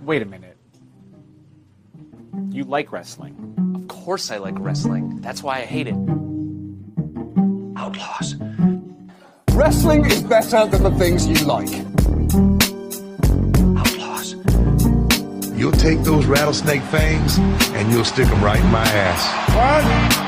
Wait a minute. You like wrestling? Of course I like wrestling. That's why I hate it. Outlaws. Wrestling is better than the things you like. Outlaws. You'll take those rattlesnake fangs and you'll stick them right in my ass. Middle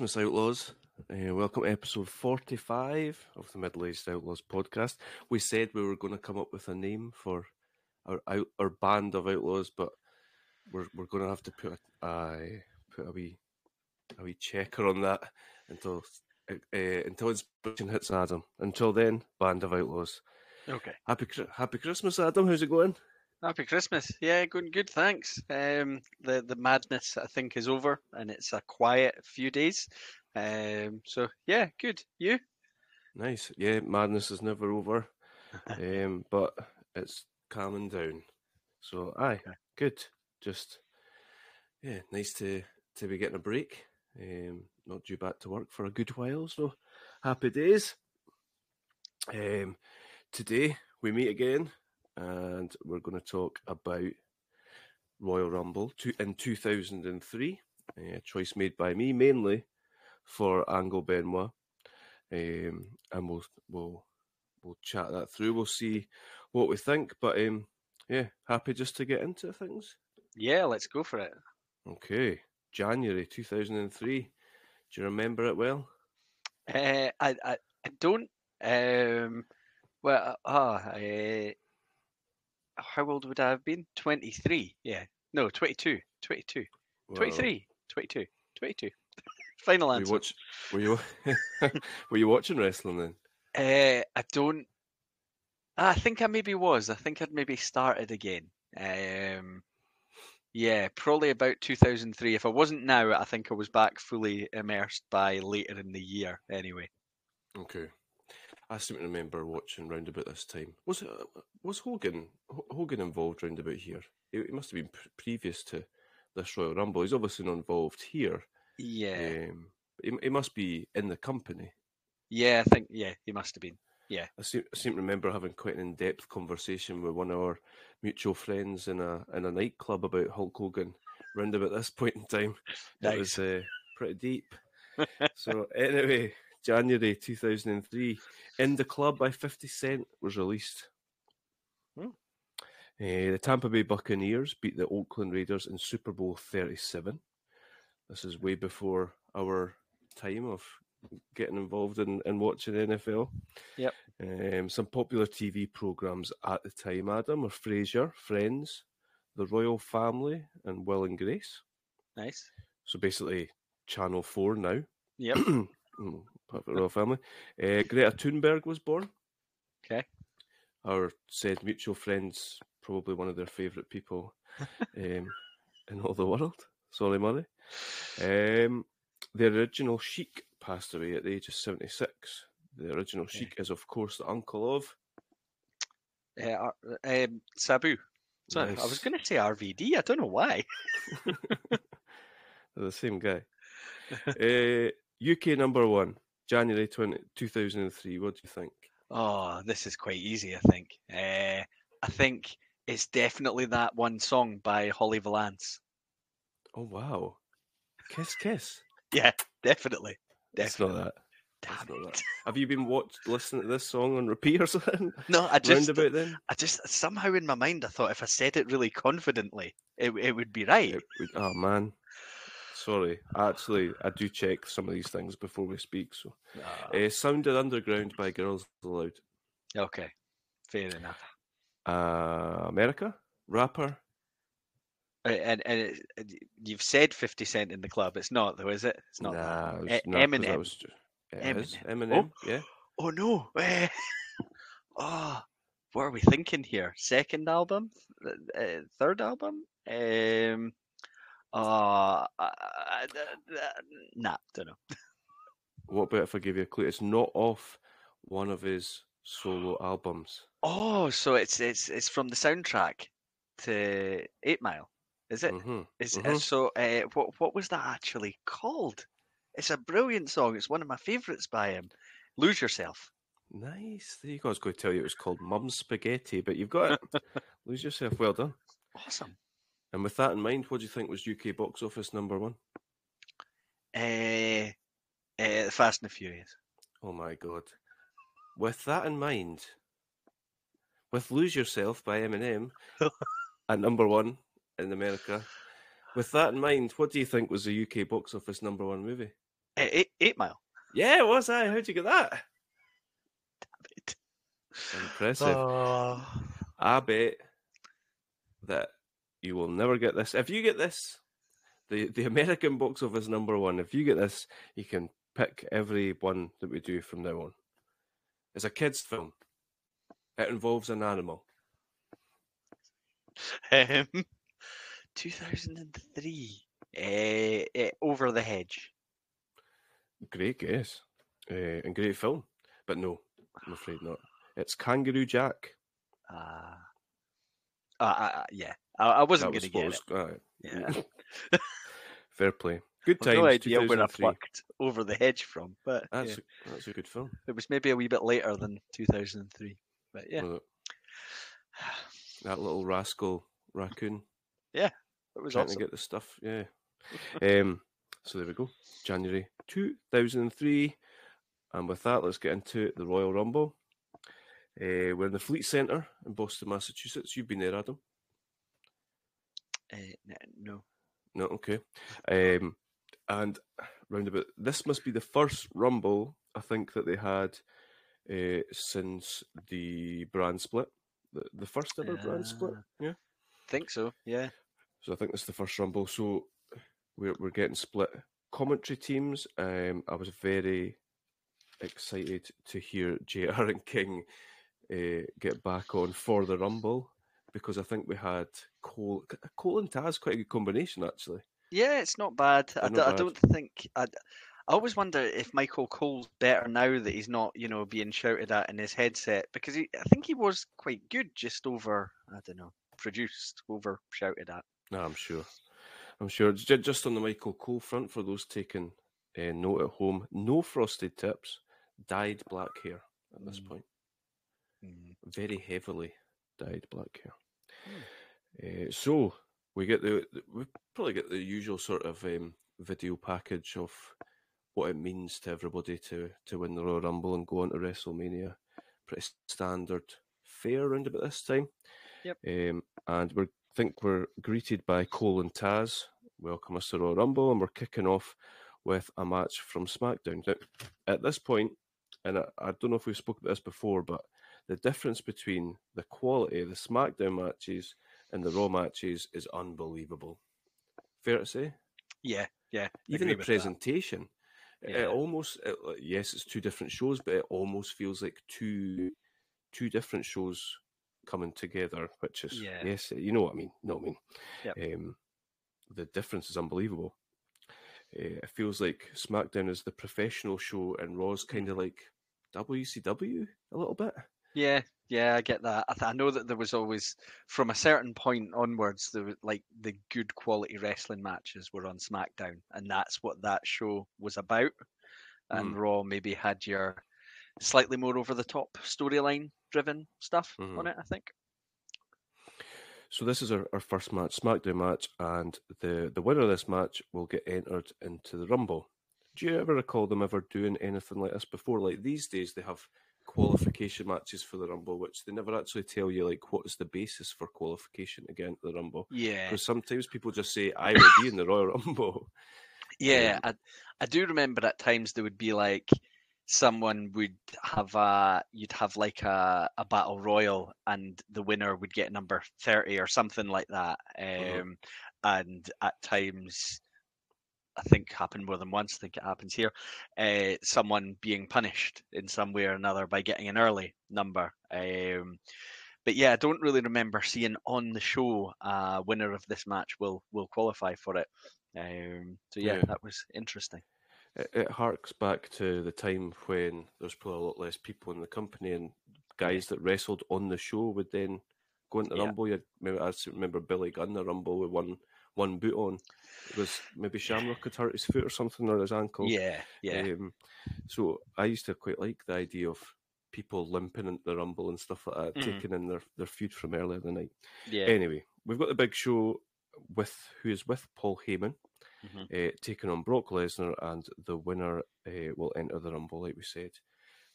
Christmas, Outlaws. Uh, welcome to episode 45 of the Middle Aged Outlaws podcast. We said we were going to come up with a name for our out, our band of outlaws, but we're we're going to have to put a uh, put a wee a wee checker on that until uh, until inspiration hits Adam. Until then, band of outlaws. Okay. Happy Happy Christmas, Adam. How's it going? Happy Christmas. Yeah, going good, thanks. Um, the the madness I think is over, and it's a quiet few days. Um, so yeah, good. You? Nice. Yeah, madness is never over, um, but it's calming down. So, aye, good. Just yeah, nice to to be getting a break. Um, not due back to work for a good while, so happy days. Um, today we meet again, and we're going to talk about Royal Rumble two, in two thousand and three. A choice made by me mainly for Angle Benoit, um, and we'll we'll we'll chat that through. We'll see what we think, but um, yeah, happy just to get into things. Yeah, let's go for it. Okay, January two thousand and three. Do you remember it well? Uh, I, I I don't. Um, well, ah, uh, how old would I have been? Twenty three. Yeah. No, 22. 22. Well, 23. 22. 22. Final Were you, answer. watch, were you were you watching wrestling then? Uh, I don't. I think I maybe was. I think I'd maybe started again. Um, yeah, probably about 2003. If I wasn't now, I think I was back fully immersed by later in the year. Anyway, Okay. I seem to remember watching round about this time. Was it, was Hogan Ho- Hogan involved round about here? It, it must have been pre- previous to this Royal Rumble. He's obviously not involved here. yeah, Um, he, he must be in the company. yeah, I think yeah, he must have been. I seem, I seem to remember having quite an in-depth conversation with one of our mutual friends in a in a nightclub about Hulk Hogan. Round about this point in time, it Nice. was uh, pretty deep. so anyway, January two thousand and three, "In the Club" by Fifty Cent was released. Hmm. Uh, the Tampa Bay Buccaneers beat the Oakland Raiders in Super Bowl thirty seven. This is way before our time of getting involved in, in watching NFL. Yep. Um, some popular TV programs at the time, Adam, were Frasier, Friends, The Royal Family, and Will and Grace. Nice. So basically, Channel 4 now. Yep. Part of the Royal Family. Uh, Greta Thunberg was born. Okay. Our said mutual friends, probably one of their favourite people um, in all the world. Sorry, Murray. Um, the original Sheik passed away at the age of 76. The original Sheik is, of course, the uncle of. Uh, um, Sabu. So I was going to say RVD. I don't know why. They're the same guy. uh, UK number one, January 20, 2003. What do you think? Oh, this is quite easy, I think. Uh, I think it's definitely that one song by Holly Valance. Oh, wow. Kiss, kiss. Yeah, definitely. It's Definitely. not that. Damn it. that. Have you been watched listening to this song on repeat or something? No, I just, Roundabout then? I just somehow in my mind I thought if I said it really confidently, it it would be right. Would- oh man, sorry. Actually, I do check some of these things before we speak. So, Ah, uh, "Sounded Underground" by Girls Aloud. okay, fair enough. Uh, America rapper. Uh, And and it, it- you've said Fifty Cent in the club. It's not though, is it? It's not. nah, it was, E- 'cause Eminem. Was, ju- it is Eminem. Eminem. Yeah. Oh no! eh, oh, what are we thinking here? Second album, uh, third album? Um, uh, nah, don't know. What about if I give you a clue? It's not off one of his solo albums. Oh, so it's it's it's from the soundtrack to Eight Mile, is it? hmm Is uh, mhm. so? Uh, what what was that actually called? It's a brilliant song. It's one of my favourites by him. Lose yourself. Nice. There you go. I was going to tell you it was called Mum's Spaghetti, but you've got it. Lose yourself. Well done. Awesome. And with that in mind, what do you think was UK box office number one? Uh, uh, Fast and the Furious. Oh my god. With that in mind, with Lose Yourself by Eminem at number one in America, with that in mind, what do you think was the UK box office number one movie? Uh, eight, eight Mile. Yeah, it was I. How'd you get that? Impressive. Oh. I bet that you will never get this. If you get this, the, the American box office number one, if you get this, you can pick every one that we do from now on. It's a kids' film. It involves an animal. Um, 2003. Uh, uh, Over the Hedge. Great guess. Uh, and great film. But no, I'm afraid not. It's Kangaroo Jack. Uh, uh, uh, yeah, I, I wasn't going to get it. was- Yeah. Fair play. Good times. no idea where I 2003. plucked Over the Hedge from, but yeah, That's, a, that's a good film. it was maybe a wee bit later than 2003. But yeah? That little rascal raccoon Yeah, it was trying awesome. to get the stuff. Yeah. um. So there we go. January 2003. And with that, let's get into the Royal Rumble. Uh, we're in the Fleet Centre in Boston, Massachusetts. You've been there, Adam. Uh, no. No, okay. Um, and roundabout, this must be the first Rumble I think that they had uh, since the brand split, the, the first ever brand split. Ah. Yeah. Think so. Yeah. So I think this is the first Rumble. So we're we're getting split commentary teams. Um, I was very excited to hear JR and King uh, get back on for the Rumble because I think we had Cole Cole and Taz quite a good combination actually. Yeah, it's not bad. I, They're d- not I don't think. I, I always wonder if Michael Cole's better now that he's not, you know, being shouted at in his headset because he, I think he was quite good, just over, I don't know, produced, over shouted at. No, I'm sure. I'm sure. Just on the Michael Cole front, for those taking uh, note at home, no frosted tips, dyed black hair at this Mm. point. Mm. Very heavily dyed black hair. Uh, so we get the the- we probably get the usual sort of um, video package of what it means to everybody to to win the Royal Rumble and go on to WrestleMania. Pretty standard fare around about this time. Yep. Um, and we think we're greeted by Cole and Taz. Welcome us to Royal Rumble, and we're kicking off with a match from SmackDown. Now, at this point, and I, I don't know if we've spoken about this before, but the difference between the quality of the SmackDown matches and the Raw matches is unbelievable. Fair to say? Yeah, yeah. Even the presentation, it- Yeah. it almost it, yes, it's two different shows, but it almost feels like two two different shows coming together. Which is Yeah. yes, you know what I mean. No, I mean. Yep. Um, the difference is unbelievable. Uh, it feels like SmackDown is the professional show, and Raw's kind of like WCW a little bit. Yeah, yeah, I get that. I, th- I know that there was always, from a certain point onwards, the like the good quality wrestling matches were on SmackDown, and that's what that show was about. And Raw maybe had your slightly more over the top storyline driven stuff on Mhm. it. I think. So this is our, our first match, SmackDown match, and the the winner of this match will get entered into the Rumble. Do you ever recall them ever doing anything like this before? Like these days, they have qualification matches for the Rumble, which they never actually tell you like what is the basis for qualification to get into the Rumble. Yeah, Because sometimes people just say, "I will be in the Royal Rumble." yeah. I I do remember at times there would be like someone would have a you'd have like a, a battle royal and the winner would get number 30 or something like that um Mhm. and at times i think happened more than once i think it happens here uh, someone being punished in some way or another by getting an early number um but yeah i don't really remember seeing on the show uh winner of this match will will qualify for it um so yeah, Yeah. that was interesting it, it harks back to the time when there's probably a lot less people in the company and guys that wrestled on the show would then go into Yeah. Rumble. You remember, I remember Billy Gunn the Rumble with one one boot on. It was maybe Shamrock had hurt his foot or something or his ankle. Yeah, yeah, Um, so I used to quite like the idea of people limping into the Rumble and stuff like that, Mhm. taking in their, their feud from earlier in the night. yeah. Anyway, we've got the big show with who is with Paul Heyman, Mhm. uh, taking on Brock Lesnar, and the winner uh, will enter the Rumble, like we said.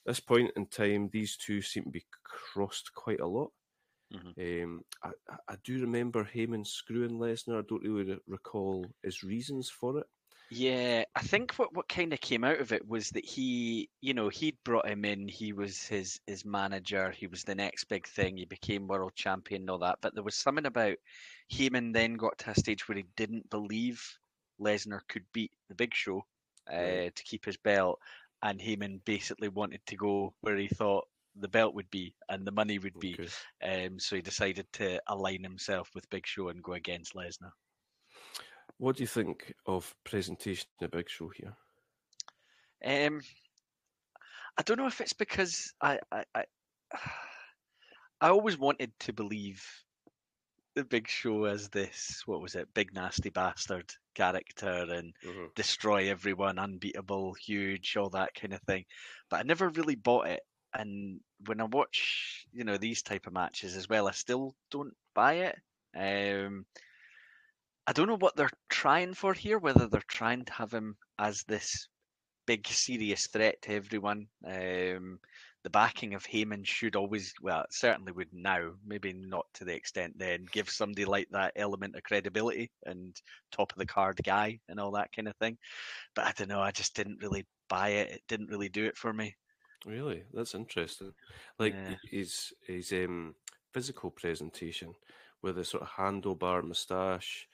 This point in time, these two seem to be crossed quite a lot. Mhm. Um, I, I- I do remember Heyman screwing Lesnar. I don't really re- recall his reasons for it. Yeah, I think what, what kind of came out of it was that he, you know, he'd brought him in. He was his his manager. He was the next big thing. He became world champion and all that. But there was something about Heyman then got to a stage where he didn't believe Lesnar could beat the Big Show uh, Right. to keep his belt, and Heyman basically wanted to go where he thought the belt would be and the money would be. Okay. Um, so he decided to align himself with Big Show and go against Lesnar. What do you think of presentation of Big Show here? Um, I don't know if it's because I, I, I, I always wanted to believe the Big Show as this what was it, big nasty bastard character and destroy everyone, unbeatable, huge, all that kind of thing. But I never really bought it. And when I watch, you know, these type of matches as well, I still don't buy it. Um, I don't know what they're trying for here. Whether they're trying to have him as this big, serious threat to everyone. Um, the backing of Heyman should always, well, it certainly would now, maybe not to the extent then, give somebody like that element of credibility and top of the card guy and all that kind of thing. But I don't know, I just didn't really buy it. It didn't really do it for me. Really, that's interesting. Like Yeah. his his um, physical presentation with the sort of handlebar moustache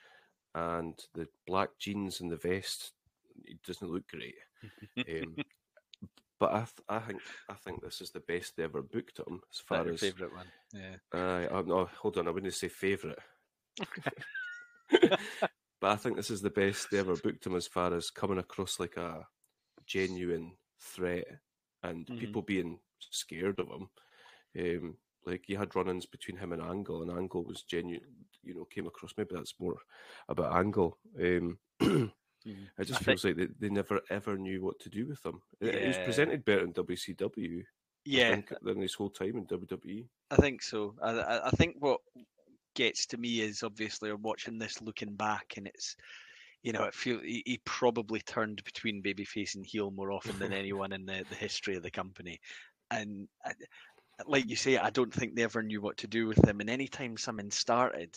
and the black jeans and the vest, it doesn't look great. Um, but I, th- I think I think this is the best they ever booked him as Is that far your as. favourite one? Yeah. Uh, I'm, no, hold on, I wouldn't say favourite. but I think this is the best they ever booked him as far as coming across like a genuine threat and Mhm. people being scared of him. Um, like you had run-ins between him and Angle, and Angle was genuine. You know, came across. Maybe that's more about Angle. Um, Mhm. it just I feels like they, they never ever knew what to do with him. It- He was presented better in WCW Yeah, think, than his whole time in. WWE. I think so. I, I, I think what gets to me is obviously I'm watching this looking back, and it's you know it feel he, he probably turned between babyface and heel more often than anyone in the, the history of the company, and I, like you say, I don't think they ever knew what to do with him. And anytime something started,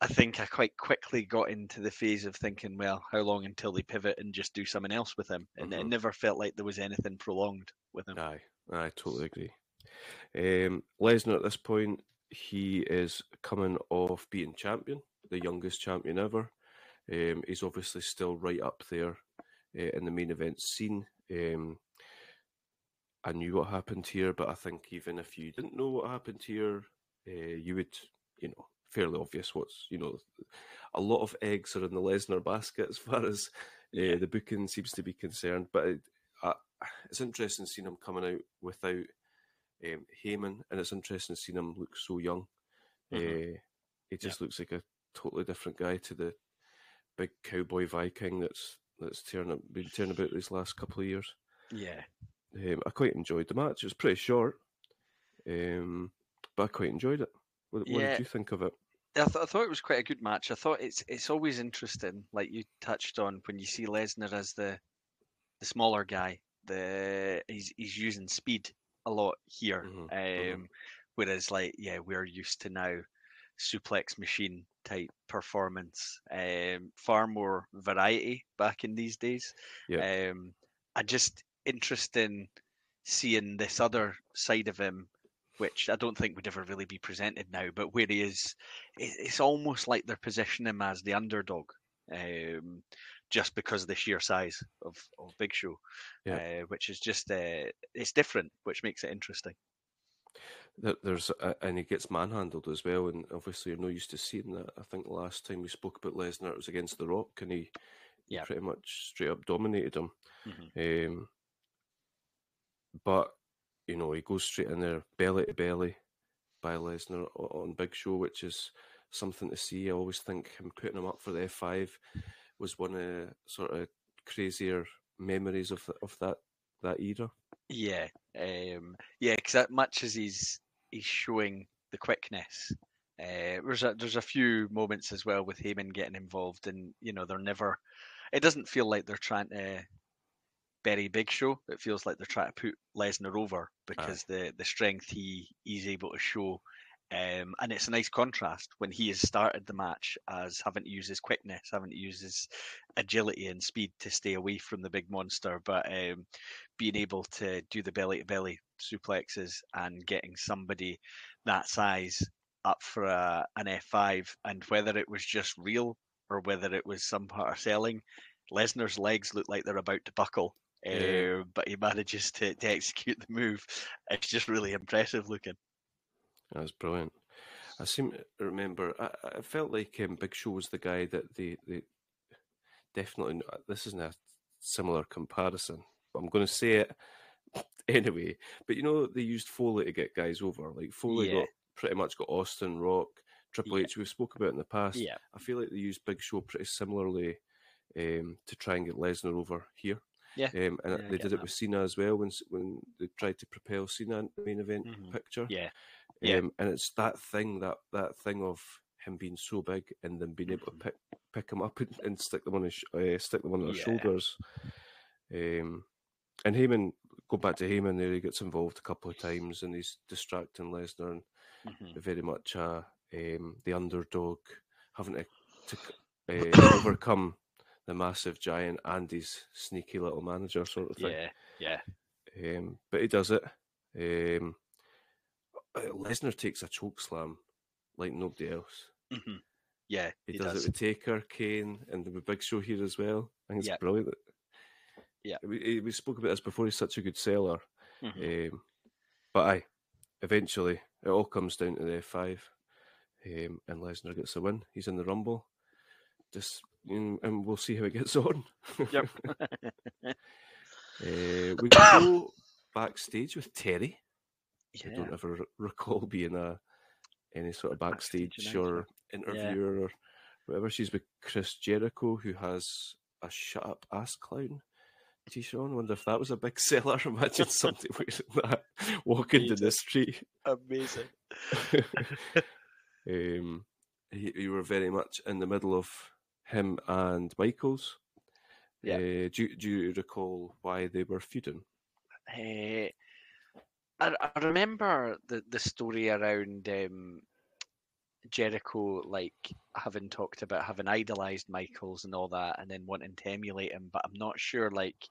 I think I quite quickly got into the phase of thinking, well, how long until they pivot and just do something else with him? And it Mhm. never felt like there was anything prolonged with him. Aye, I totally agree. Um, Lesnar at this point, he is coming off being champion, the youngest champion ever. Um, he's obviously still right up there uh, in the main event scene. Um, I knew what happened here, but I think even if you didn't know what happened here, uh, you would, you know, fairly obvious what's, you know, a lot of eggs are in the Lesnar basket as far as uh, the booking seems to be concerned. But it, I, it's interesting seeing him coming out without um, Heyman, and it's interesting seeing him look so young. Mhm. Uh, he just looks like a totally different guy to the big cowboy Viking that's that's up been turning about these last couple of years. Yeah. Um, I quite enjoyed the match. It was pretty short, um, but I quite enjoyed it. What, what did you think of it? I, th- I thought it was quite a good match. I thought it's it's always interesting, like you touched on, when you see Lesnar as the the smaller guy. The he's he's using speed a lot here, Mhm, um, mhm. whereas like yeah, we're used to now suplex machine type performance. Um, far more variety back in these days. Yeah. Um, I just interesting seeing this other side of him which I don't think would ever really be presented now, but where he is, it's almost like they're positioning him as the underdog, um, just because of the sheer size of, of Big Show, Yeah. uh, which is just uh, it's different, which makes it interesting. There- There's a, and he gets manhandled as well, and obviously you're not used to seeing that. I think the last time we spoke about Lesnar, it was against The Rock, and he Yeah. pretty much straight up dominated him. Mhm. Um, but you know, he goes straight in there, belly to belly, by Lesnar on Big Show, which is something to see. I always think him putting him up for the F five was one of sort of crazier memories of th- of that that era. Yeah, um, yeah, because that much as he's he's showing the quickness, uh, there's a there's a few moments as well with Heyman getting involved, and you know they're never. It doesn't feel like they're trying to bury Big Show. It feels like they're trying to put Lesnar over because the the strength he he's able to show. Um, and it's a nice contrast when he has started the match as having to use his quickness, having to use his agility and speed to stay away from the big monster, but um, being able to do the belly to belly suplexes and getting somebody that size up for a, an F5, and whether it was just real or whether it was some part of selling, Lesnar's legs look like they're about to buckle. Yeah. Uh, but he manages to, to execute the move. It's just really impressive looking. That was brilliant. I seem to remember. I, I felt like um, Big Show was the guy that they they definitely. n- This isn't a similar comparison, but I'm going to say it anyway. But you know, they used Foley to get guys over. Like Foley Yeah. got pretty much got Austin, Rock, Triple Yeah. H. We've spoke about in the past. Yeah. I feel like they used Big Show pretty similarly um, to try and get Lesnar over here. Yeah. Um, and Yeah, they did that. it with Cena as well when when they tried to propel Cena into the main event Mhm. picture. Yeah. Yeah. Um, and it's that thing that that thing of him being so big and then being able to Mhm. pick pick him up and, and stick them on his uh, stick them on their Yeah. shoulders. Um, and Heyman, go back to Heyman there. He gets involved a couple of times and he's distracting Lesnar and Mhm. very much uh, um, the underdog having to, to uh, overcome the massive giant and his sneaky little manager sort of thing. Yeah. Yeah. Um, but he does it. Um, uh, Lesnar takes a choke slam like nobody else. Mhm. Yeah. He, He, does, does. it with Taker, Kane, and the Big Show here as well. I think it's brilliant. Yeah, we, we spoke about this before. He's such a good seller. Mhm. Um, but aye, eventually it all comes down to the F five, um, and Lesnar gets the win. He's in the Rumble. Just and, and we'll see how it gets on. Yep. Uh, we go backstage with Terry. I don't ever recall being a any sort of backstage backstage or interviewer or whatever. She's with Chris Jericho, who has a "Shut Up, Ass Clown" t-shirt on. Wonder if that was a big seller. Imagine somebody wearing that walking down the street. Amazing. um, you were very much in the middle of him and Michaels. Yeah. Uh, do, you- do you recall why they were feuding? Eh, I, I remember the, the story around um, Jericho, like having talked about having idolized Michaels and all that, and then wanting to emulate him. But I'm not sure. Like,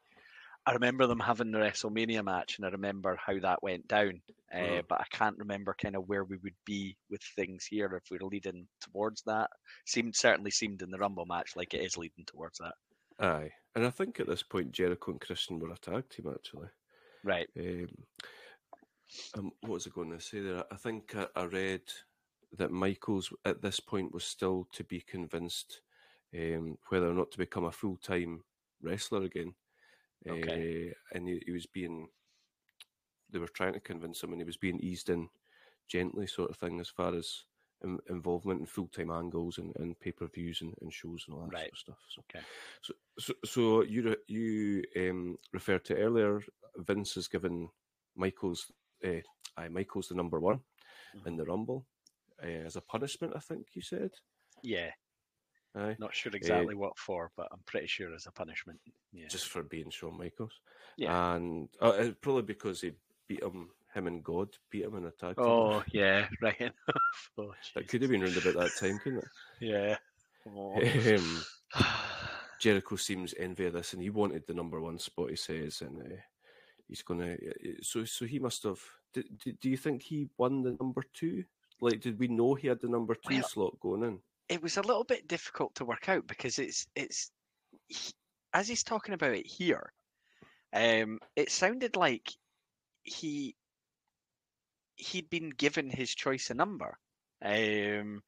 I remember them having the WrestleMania match, and I remember how that went down. Uh, Mhm. But I can't remember kind of where we would be with things here if we are leading towards that. Seemed certainly seemed in the Rumble match like it is leading towards that. Aye, and I think at this point Jericho and Christian were a tag team actually. Right. Um, um, what was I going to say there? I think I, I read that Michaels at this point was still to be convinced um, whether or not to become a full time wrestler again. Okay. Uh, and he, he was being, they were trying to convince him, and he was being eased in gently, sort of thing, as far as in, involvement in full time angles and, and pay per views and, and shows and all that sort of stuff. So, Okay. so, so, so you you um, referred to earlier. Vince has given Michael's, uh, aye, Michael's the number one in the Rumble uh, as a punishment. I think you said. Yeah. Aye, Not sure exactly what for, but I'm pretty sure as a punishment. Yeah. just for being Shawn Michaels. Yeah. and uh, uh, probably because he beat him, him and God beat him in a tag. team Oh yeah, right. oh, that could have been around about that time, couldn't it? Yeah. Oh. Um, Jericho seems envy of this, and he wanted the number one spot. He says, and uh, he's gonna. uh, So, so he must have. Do, do, do you think he won the number two? Like, did we know he had the number two Well- slot going in? It was a little bit difficult to work out because it's it's he- as he's talking about it here. Um, it sounded like he he'd been given his choice a number, um,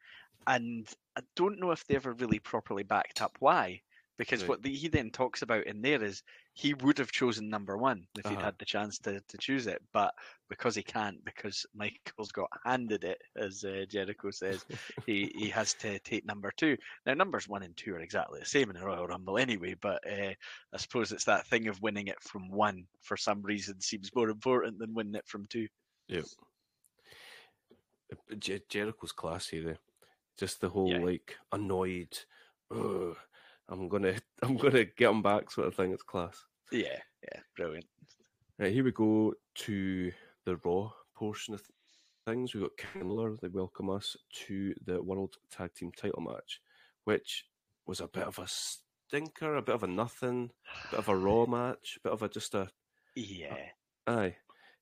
and I don't know if they ever really properly backed up why. Because Right. what the, he then talks about in there is he would have chosen number one if he'd Uh-huh. had the chance to, to choose it, but because he can't, because Michael's got handed it, as uh, Jericho says, he he has to take number two. Now numbers one and two are exactly the same in the Royal Rumble anyway, but uh, I suppose it's that thing of winning it from one for some reason seems more important than winning it from two. Yep. Uh, Jer- Jericho's classy there. Just the whole Yeah. like annoyed. Ugh, I'm gonna, I'm gonna get them back sort of thing. It's class. Yeah, yeah, brilliant. Right, here we go to the Raw portion of things. We've got Kindler. They welcome us to the World Tag Team title match, which was a bit of a stinker, a bit of a nothing, a bit of a Raw match, a bit of a just a Yeah, aye.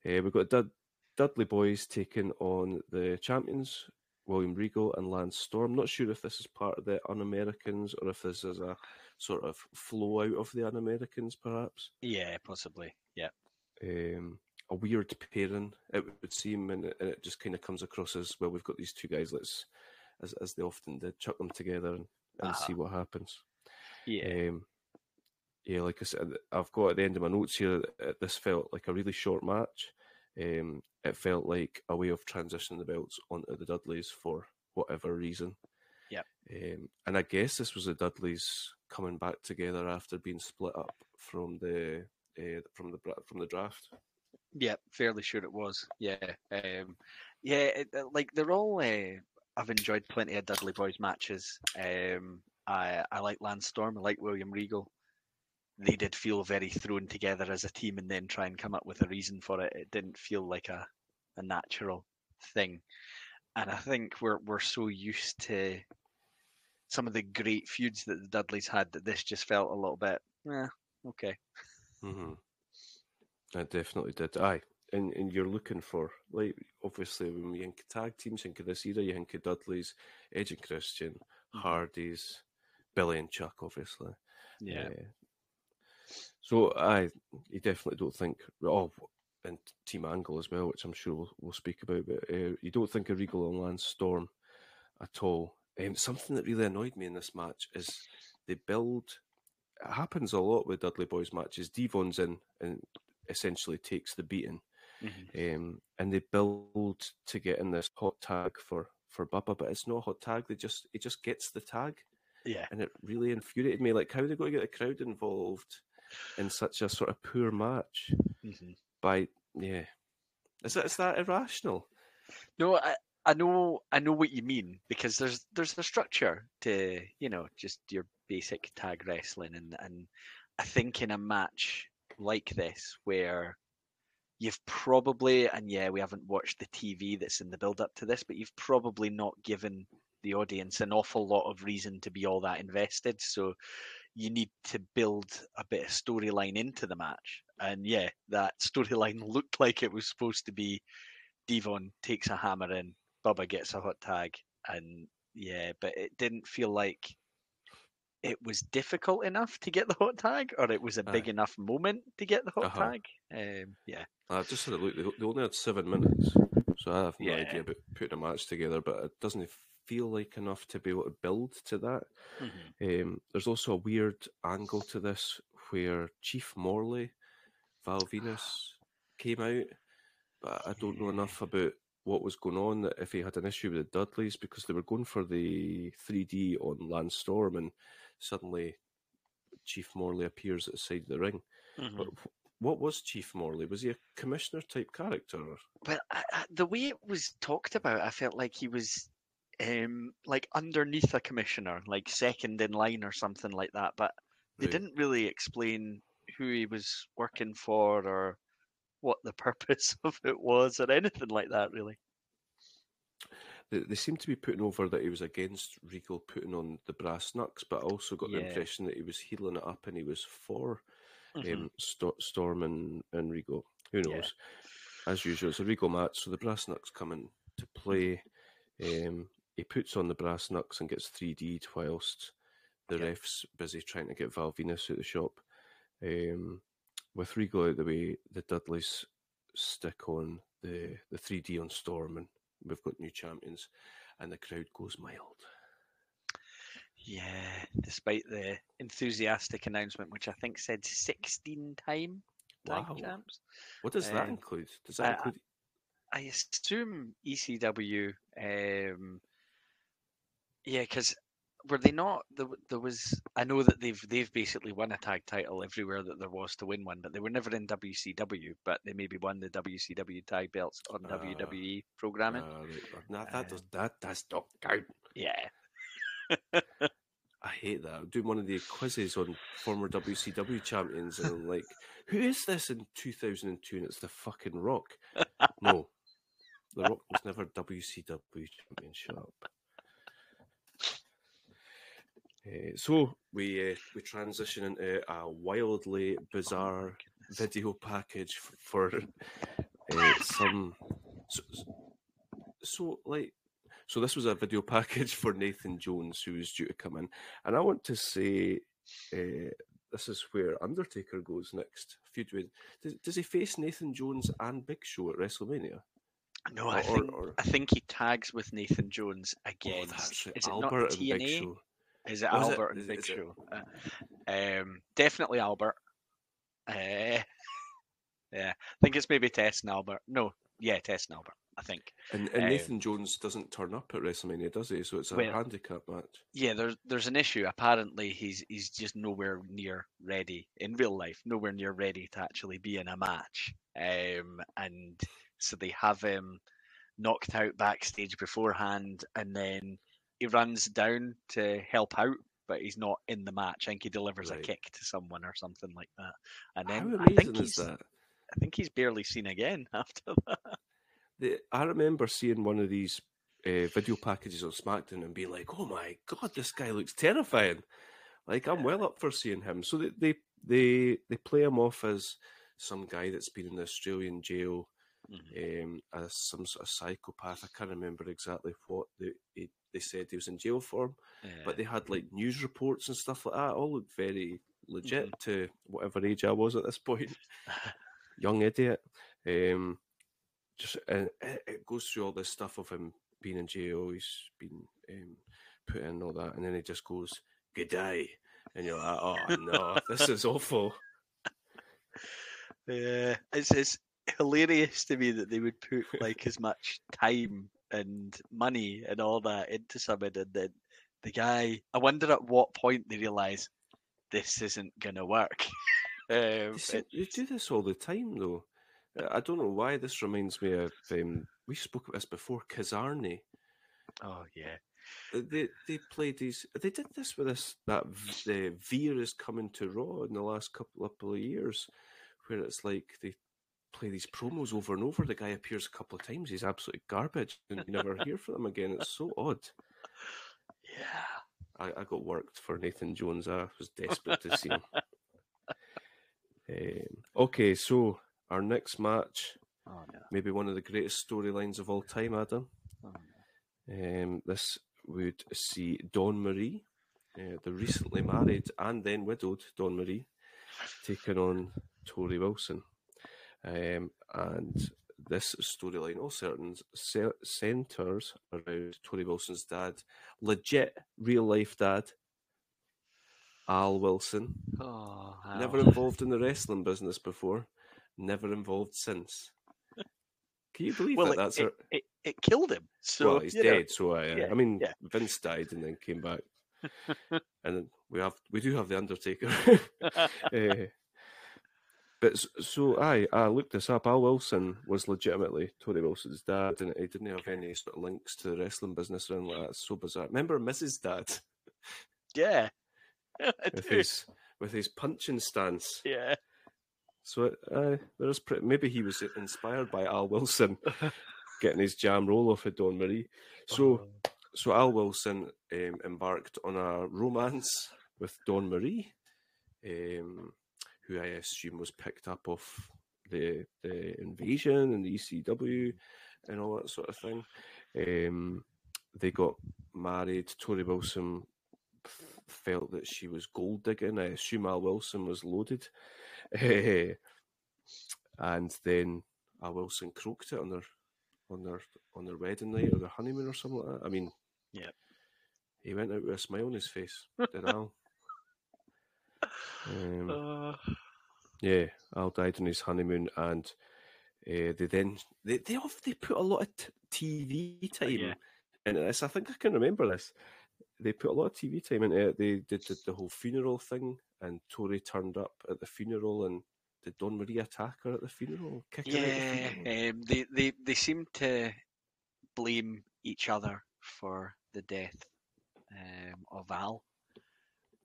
Uh, we've got Dud- Dudley Boys taking on the champions, William Regal and Lance Storm. Not sure if this is part of the Un Americans or if this is a sort of flow out of the Un Americans, perhaps. yeah, possibly. Yeah, um, a weird pairing, it would seem, and it, and it just kind of comes across as well. We've got these two guys. Let's, as as they often did, chuck them together and, and Uh-huh. see what happens. yeah, Um, yeah, like I said, I've got at the end of my notes here. This felt like a really short match. Um, it felt like a way of transitioning the belts onto the Dudleys for whatever reason. Yep. Um, and I guess this was the Dudleys coming back together after being split up from the uh, from the from the draft. Yeah, fairly sure it was. Yeah, um, yeah. It, like they're all. Uh, I've enjoyed plenty of Dudley Boys matches. Um, I I like Lance Storm. I like William Regal. They did feel very thrown together as a team, and then try and come up with a reason for it. It didn't feel like a a natural thing. And I think we're we're so used to some of the great feuds that the Dudleys had that this just felt a little bit. Yeah, okay. Mm-hmm. I definitely did. Aye, and and you're looking for like obviously when we think tag teams, think of this era, you think of Dudley's, Edge and Christian, Mhm. Hardy's, Billy and Chuck, obviously. Yeah, Uh, so I, you definitely don't think oh, and Team Angle as well, which I'm sure we'll, we'll speak about. But uh, you don't think of Regal and Lance Storm at all. Um, something that really annoyed me in this match is they build. It happens a lot with Dudley Boys matches. Devon's in and essentially takes the beating, Mhm. um, and they build to get in this hot tag for for Bubba, but it's not a hot tag. They just he just gets the tag yeah. and it really infuriated me. Like, how are they going to get the crowd involved in such a sort of poor match? hmm By yeah, is that is that irrational? No, I, I know I know what you mean because there's there's a structure to you know just your basic tag wrestling and and I think in a match like this where you've probably and yeah we haven't watched the TV that's in the build up to this but you've probably not given the audience an awful lot of reason to be all that invested so you need to build a bit of storyline into the match and yeah that storyline looked like it was supposed to be Devon takes a hammer in, Bubba gets a hot tag, and yeah, but it didn't feel like it was difficult enough to get the hot tag, or it was a big Aye. enough moment to get the hot Uh-huh. tag. Um, yeah, I just had a look. They they only had seven minutes, so I have no Yeah. idea about putting a match together. But it doesn't feel like enough to be able to build to that. Um, there's also a weird angle to this where Chief Morley, Val Venis, came out, but I don't know enough about what was going on. That if he had an issue with the Dudleys because they were going for the 3D on Lance Storm and suddenly Chief Morley appears at the side of the ring. Mhm. But what was Chief Morley? Was he a commissioner type character? Well, I, I, the way it was talked about, I felt like he was um, like underneath a commissioner, like second in line or something like that. But they Right. didn't really explain who he was working for or what the purpose of it was or anything like that, really. They, they seem to be putting over that he was against Regal putting on the brass knucks, but I also got the impression that he was healing it up and he was for Mhm. um, Sto- Storm and, and Regal. Who Yeah. knows? As usual, it's a Regal match, so the brass knucks come into play. Um, he puts on the brass knucks and gets 3D'd whilst the ref's busy trying to get Val Venis out of the shop. Um, with Regal out the way, the Dudleys stick on the, the 3D on Storm, and we've got new champions, and the crowd goes mild. Yeah, despite the enthusiastic announcement, which I think said 16 time Wow. champs. What does that Um, include? Does that I- include? I assume ECW. Um, yeah, because were they not? There, there was. I know that they've they've basically won a tag title everywhere that there was to win one, but they were never in WCW. But they maybe won the WCW tag belts on Ah, WWE programming. Uh, uh, that does Um, that does not count. yeah, I hate that. I'm doing one of the quizzes on former WCW champions, and I'm like, "Who is this in 2002?" And it's the fucking Rock. no, the Rock was never WCW champion. Shut up. Uh, so we uh, we transition into a wildly bizarre video package f- for uh, some. So, so like so this was a video package for Nathan Jones, who was due to come in, and I want to say uh, this is where Undertaker goes next. Feud with does, does he face Nathan Jones and Big Show at WrestleMania? no, I Or- think or- I think he tags with Nathan Jones Oh, again. right, is it Albert not and Big TNA? Is it it? Albert and Is- Big is? Show? Uh, um, definitely Albert. Uh, yeah, I think it's maybe Tess and Albert. No, yeah, Tess and Albert. I think. And, and Um, Nathan Jones doesn't turn up at WrestleMania, does he? So it's a Well- handicap match. Yeah, there's there's an issue. Apparently, he's he's just nowhere near ready in real life. Nowhere near ready to actually be in a match. Um, and so they have him knocked out backstage beforehand, and then he runs down to help out, but he's not in the match. I think he delivers Right. a kick to someone or something like that. And How then I think is he's that? I think he's barely seen again after that. The, I remember seeing one of these uh, video packages on SmackDown and being like, "Oh my god, this guy looks terrifying!" Like I'm well up for seeing him. So they they they, they play him off as some guy that's been in the Australian jail, Mhm. um, as some sort of psychopath. I can't remember exactly what they he, they said he was in jail for, but they had like news reports and stuff like that. All looked very legit to whatever age I was at this point young idiot. Um, just and it, it goes through all this stuff of him being in jail. He's been um, put in all that, and then he just goes "good day," and you're like, "Oh no, this is awful." Yeah, it's it's hilarious to me that they would put like as much time and money and all that into something, and then the guy. I wonder at what point they realise this isn't gonna work. um, They, se- it- they do this all the time, though. I don't know why this reminds me of. Um, we spoke about this before. Kizarny. oh yeah, Uh, They they played these. They did this with this that the Veer is coming to Raw in the last couple couple of years, where it's like they play these promos over and over. The guy appears a couple of times. He's absolutely garbage, and you never hear from him again. It's so odd. yeah. I, I got worked for Nathan Jones. I was desperate to see him. Um, okay, so our next match, Oh no. maybe one of the greatest storylines of all time, Adam. Oh, Um, this would see Dawn Marie, uh, the recently married and then widowed Dawn Marie, taking on Tori Wilson. Um, and this storyline all certain ce- centers around Tori Wilson's dad, legit real life dad, Al Wilson, Oh, never involved in the wrestling business before, never involved since. Can you believe well, that? it, That's it, it, it killed him. So well, he's you know, dead. So I, uh, yeah, I mean, yeah. Vince died and then came back, and then we have we do have the Undertaker. Eh, but so I I looked this up. Al Wilson was legitimately Tori Wilson's dad, and he didn't have any sort of links to the wrestling business or anything like that. It's so bizarre. Remember Mrs. Dad yeah, I with do. his with his punching stance. yeah. So uh, there's pretty, maybe he was inspired by Al Wilson getting his jam roll off of Dawn Marie. So Oh. so Al Wilson um, embarked on a romance with Dawn Marie, um, who I assume was picked up off the the invasion and the ECW and all that sort of thing. Um, they got married. Tori Wilson f- felt that she was gold digging. I assume Al Wilson was loaded, and then Al Wilson croaked it on their on their on their wedding night or their honeymoon or something like that. I mean, yeah, he went out with a smile on his face. Did Al? Um, Uh, yeah, Al died on his honeymoon, and uh, they then they they off they put a lot of t- TV time yeah. into this. I think I can remember this. They put a lot of TV time into it. They did the, the whole funeral thing, and Tori turned up at the funeral, and did Dawn Marie attack her at the funeral? Kick her the yeah, funeral? um, they, they they seem to blame each other for the death um, of Al.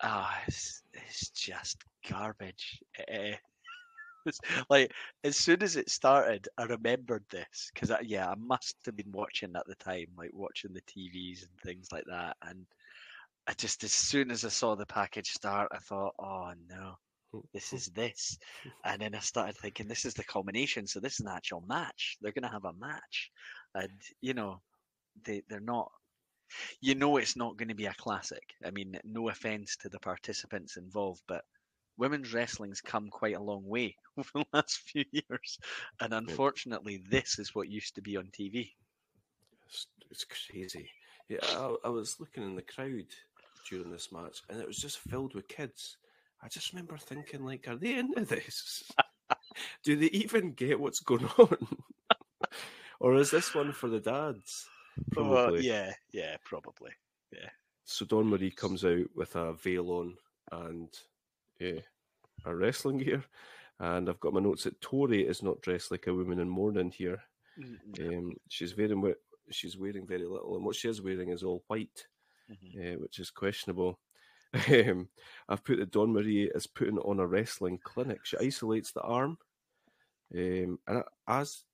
Ah, it's, it's just garbage. It's like as soon as it started, I remembered this because yeah, I must have been watching at the time, like watching the TVs and things like that, and I just as soon as I saw the package start, I thought, oh no, this is this. And then I started thinking, this is the culmination. So this is an actual match. They're going to have a match. And, you know, they, they're not, you know, it's not going to be a classic. I mean, no offense to the participants involved, but women's wrestling's come quite a long way over the last few years. And unfortunately, this is what used to be on TV. It's, it's crazy. Yeah, I, I was looking in the crowd during this match, and it was just filled with kids. I just remember thinking, like, are they into this? Do they even get what's going on? or is this one for the dads? Probably. Well, yeah, yeah, probably. Yeah. So Dawn Marie comes out with a veil on and yeah, a wrestling gear. And I've got my notes that Tori is not dressed like a woman in mourning here. Mm, Um, she's wearing she's wearing very little, and what she is wearing is all white, mhm. uh, which is questionable. Um, I've put that Dawn Marie is putting on a wrestling clinic. She isolates the arm, um, and as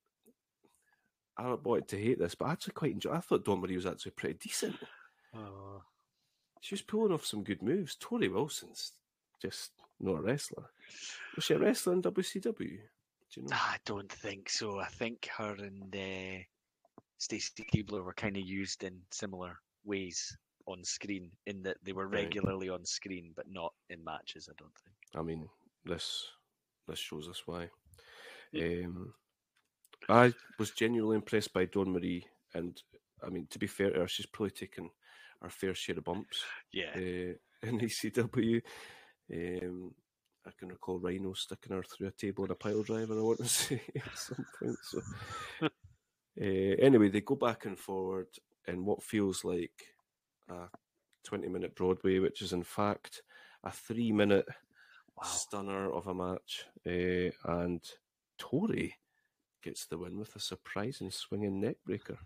I wanted to hate this, but I actually quite enjoy. I thought Dawn Marie was actually pretty decent. Oh. She was pulling off some good moves. Tori Wilson's just not a wrestler. Was she a wrestler in WCW? Do you know? I don't think so. I think her and uh, Stacy Keibler were kind of used in similar ways on screen, in that they were Right. regularly on screen, but not in matches. I don't think. I mean, this this shows us why. Yeah. Um, I was genuinely impressed by Dawn Marie, and I mean, to be fair to her, she's probably taken her fair share of bumps Yeah, uh, in ECW. Um, I can recall Rhino sticking her through a table in a pile driver. I want to say at some point. So, uh, anyway, they go back and forward in what feels like a twenty-minute Broadway, which is in fact a three-minute wow. stunner of a match. Uh, and Tori gets the win with a surprising swinging neckbreaker.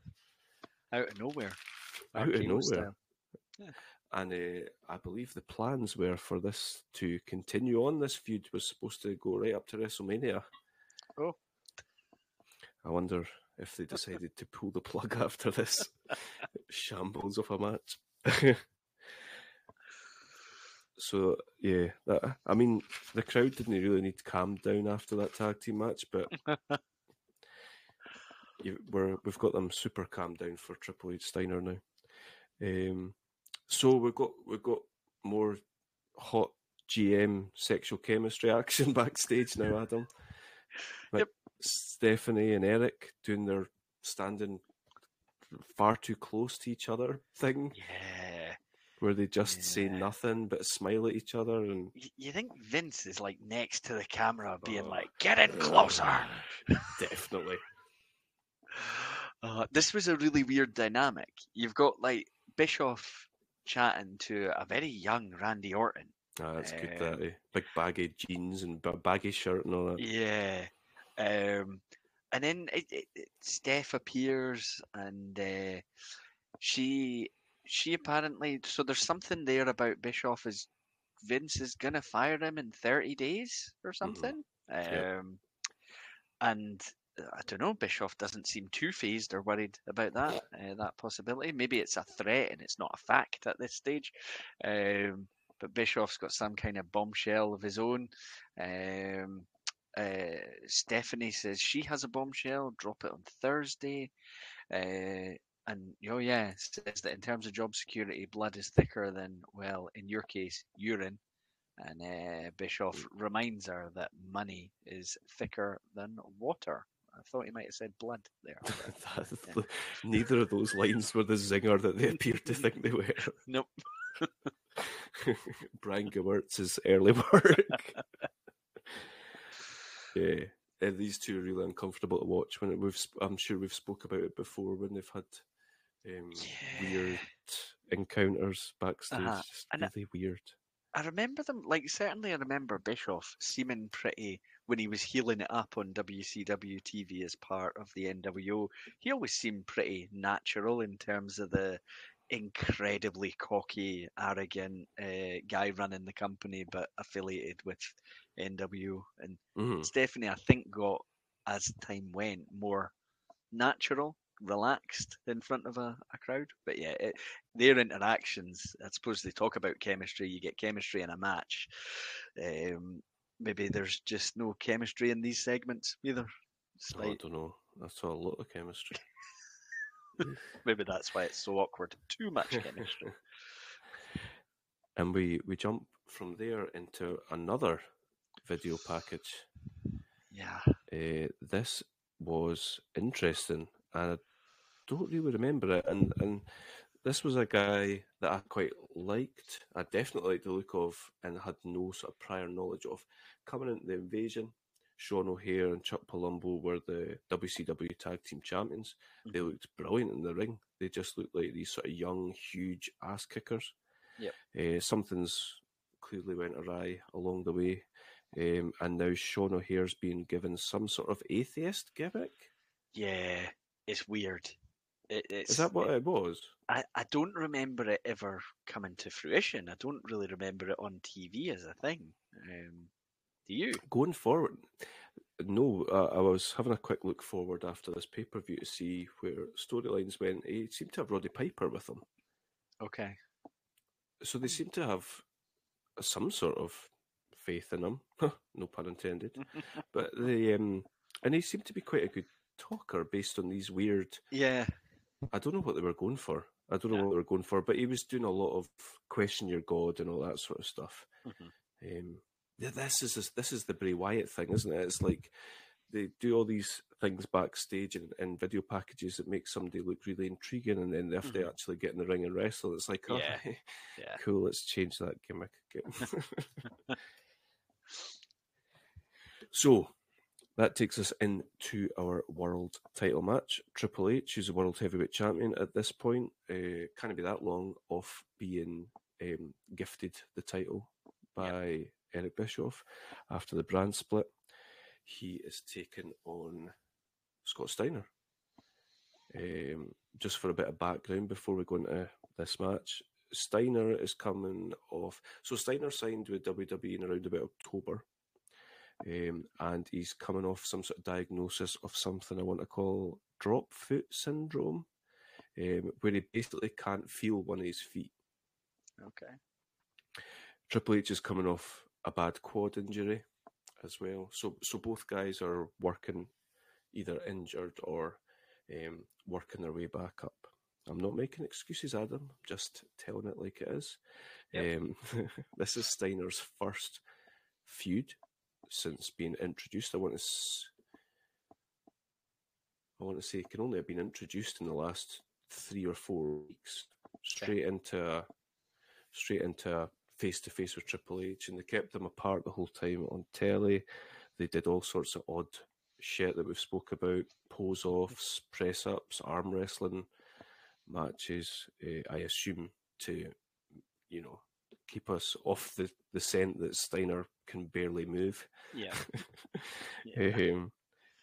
Out of nowhere. Out of nowhere. style. And uh, I believe the plans were for this to continue on. This feud was supposed to go right up to WrestleMania. Oh. I wonder if they decided to pull the plug after this shambles of a match. so yeah, that, I mean, the crowd didn't really need to calm down after that tag team match, but you, we're we've got them super calmed down for Triple H Steiner now. Um, so we've got we've got more hot GM sexual chemistry action backstage now, Adam. Like Yep. Stephanie and Eric doing their standing far too close to each other thing, Yeah. where they just say nothing but smile at each other and You think Vince is like next to the camera, being Oh. like, "Get in closer." definitely. Uh, this was a really weird dynamic. You've got like Bischoff chatting to a very young Randy Orton. Ah, that's good. Um, That eh? big baggy jeans and baggy shirt and all that. Yeah. Um, and then it, it, it- Steph appears, and uh, she she apparently so there's something there about Bischoff is Vince is gonna fire him in 30 days or something. Yeah. Um, and uh, I don't know. Bischoff doesn't seem too phased or worried about that uh, that possibility. Maybe it's a threat and it's not a fact at this stage. Um, but Bischoff's got some kind of bombshell of his own. Um, uh, Stephanie says she has a bombshell. Drop it on Thursday. Uh, and oh yeah, says that in terms of job security, blood is thicker than well, in your case, urine. And uh, Bischoff reminds her that money is thicker than water. I thought he might have said blood there. but Yeah. neither of those lines were the zinger that they appeared to think they were. nope. Brian Gewirtz's early work. yeah, and these two are really uncomfortable to watch. When it, we've, I'm sure we've spoke about it before when they've had um, weird encounters backstage. Uh-huh. Just And I- really weird. I remember them like certainly. I remember Bischoff seeming pretty when he was heeling it up on WCW TV as part of the NWO. He always seemed pretty natural in terms of the incredibly cocky, arrogant uh, guy running the company, but affiliated with NWO. And Mhm. Stephanie, I think, got as time went more natural, relaxed in front of a, a crowd. But yeah, it, their interactions, I suppose they talk about chemistry. You get chemistry in a match. Um, maybe there's just no chemistry in these segments either. It's Oh, I don't know. I saw a lot of chemistry. maybe that's why it's so awkward. Too much chemistry. and we we jump from there into another video package. yeah. Uh, this was interesting, and I don't really remember it. And and this was a guy that I quite liked. I definitely liked the look of, and had no sort of prior knowledge of. Coming into the invasion, Sean O'Haire and Chuck Palumbo were the WCW Tag Team Champions. They looked brilliant in the ring. They just looked like these sort of young, huge ass kickers. Yep. Uh, something's clearly went awry along the way. Um, and now Sean O'Haire's being given some sort of atheist gimmick. Yeah. It's weird. It, it's, Is that what it- it was? I, I don't remember it ever coming to fruition. I don't really remember it on TV as a thing. Um, do you? Going forward, no, uh, I was having a quick look forward after this pay per view to see where storylines went. He seemed to have Roddy Piper with him. Okay. So they seem to have some sort of faith in him. no pun intended. but they, um, and he seemed to be quite a good talker based on these weird Yeah. I don't know what they were going for. I don't know Yeah. what they were going for, but he was doing a lot of question your god and all that sort of stuff. Mhm. Um, this is this is the Bray Wyatt thing, isn't it? It's like they do all these things backstage and, in video packages that make somebody look really intriguing, and then if they Mhm. actually get in the ring and wrestle, it's like, oh, Yeah. Yeah. cool, let's change that gimmick again. so that takes us into our world title match. Triple H, who's the world heavyweight champion at this point, uh, can't be that long off being um, gifted the title by Eric Bischoff after the brand split. He is taken on Scott Steiner. Um, just for a bit of background before we go into this match, Steiner is coming off. So Steiner signed with WWE in around about October, um, and he's coming off some sort of diagnosis of something I want to call drop foot syndrome, um, where he basically can't feel one of his feet. Okay. Triple H is coming off a bad quad injury as well. So so both guys are working either injured or um, working their way back up. I'm not making excuses, Adam. I'm Just telling it like it is. Yep. Um, this is Steiner's first feud since being introduced. I want to. S- I want to say it can only have been introduced in the last three or four weeks, straight into a, straight into a face to face with Triple H, and they kept them apart the whole time on telly. They did all sorts of odd shit that we've spoke about: pose offs, press ups, arm wrestling matches. Uh, I assume to, you know, keep us off the the scent that Steiner can barely move. Yeah. yeah. Um,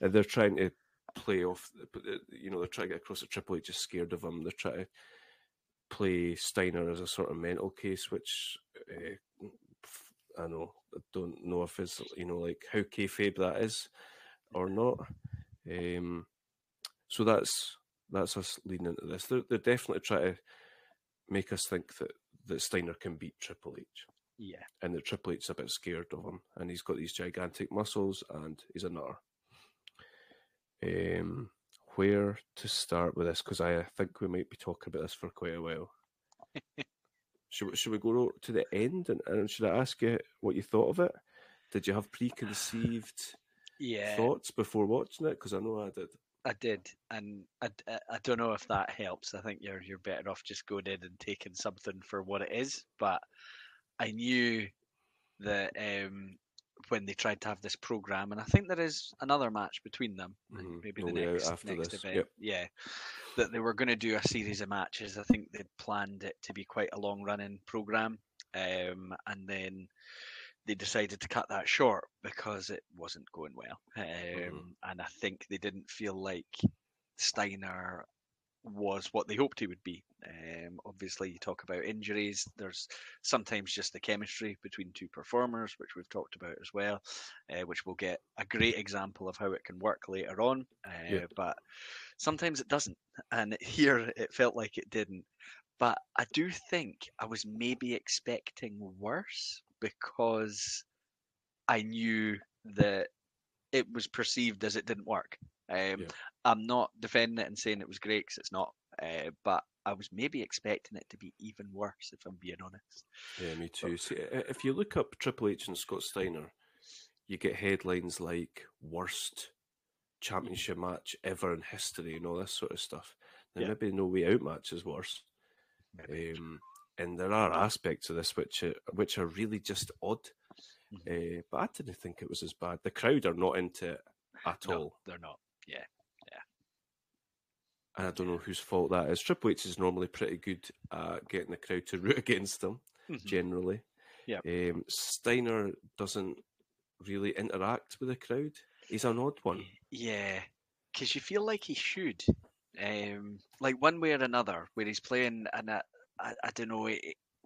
and they're trying to play off, uh, you know, they're trying to get across that Triple H is scared of him. They're trying to play Steiner as a sort of mental case, which uh, I know, I don't know if it's you know like how kayfabe that is or not. Um, so that's that's us leading into this. They're, they're definitely trying to make us think that that Steiner can beat Triple H Yeah. and that Triple H's a bit scared of him, and he's got these gigantic muscles, and he's a nutter. Um, where to start with this? Because I think we might be talking about this for quite a while. should we, should we go to the end, and, and should I ask you what you thought of it? Did you have preconceived Yeah, thoughts before watching it? Because I know I did. I did, and I I don't know if that helps. I think you're you're better off just going in and taking something for what it is. But I knew that um, when they tried to have this program, and I think there is another match between them, Mhm. maybe No the next after next this, event. yep. Yeah, that they were going to do a series of matches. I think they'd planned it to be quite a long running program, um, and then they decided to cut that short because it wasn't going well. Um, Mm-hmm. And I think they didn't feel like Steiner was what they hoped he would be. Um, obviously, you talk about injuries. There's sometimes just the chemistry between two performers, which we've talked about as well, uh, which we'll get a great example of how it can work later on. Uh, Yeah. But sometimes it doesn't, and here it felt like it didn't. But I do think I was maybe expecting worse because I knew that it was perceived as it didn't work. Um, Yeah. I'm not defending it and saying it was great because it's not, uh, but I was maybe expecting it to be even worse if I'm being honest. Yeah, me too. See, if you look up Triple H and Scott Steiner, you get headlines like "worst championship match ever in history" and all this sort of stuff. Now, Yeah. maybe No Way Out match is worse. Um, and there are aspects of this which are, which are really just odd. Uh, but I didn't think it was as bad. The crowd are not into it at No, all. they're not. Yeah. Yeah. And I don't know whose fault that is. Triple H is normally pretty good at getting the crowd to root against them, Mhm. generally. Yeah. Um, Steiner doesn't really interact with the crowd. He's an odd one. Yeah, because you feel like he should, um, like one way or another, where he's playing, and I, I, I don't know, it,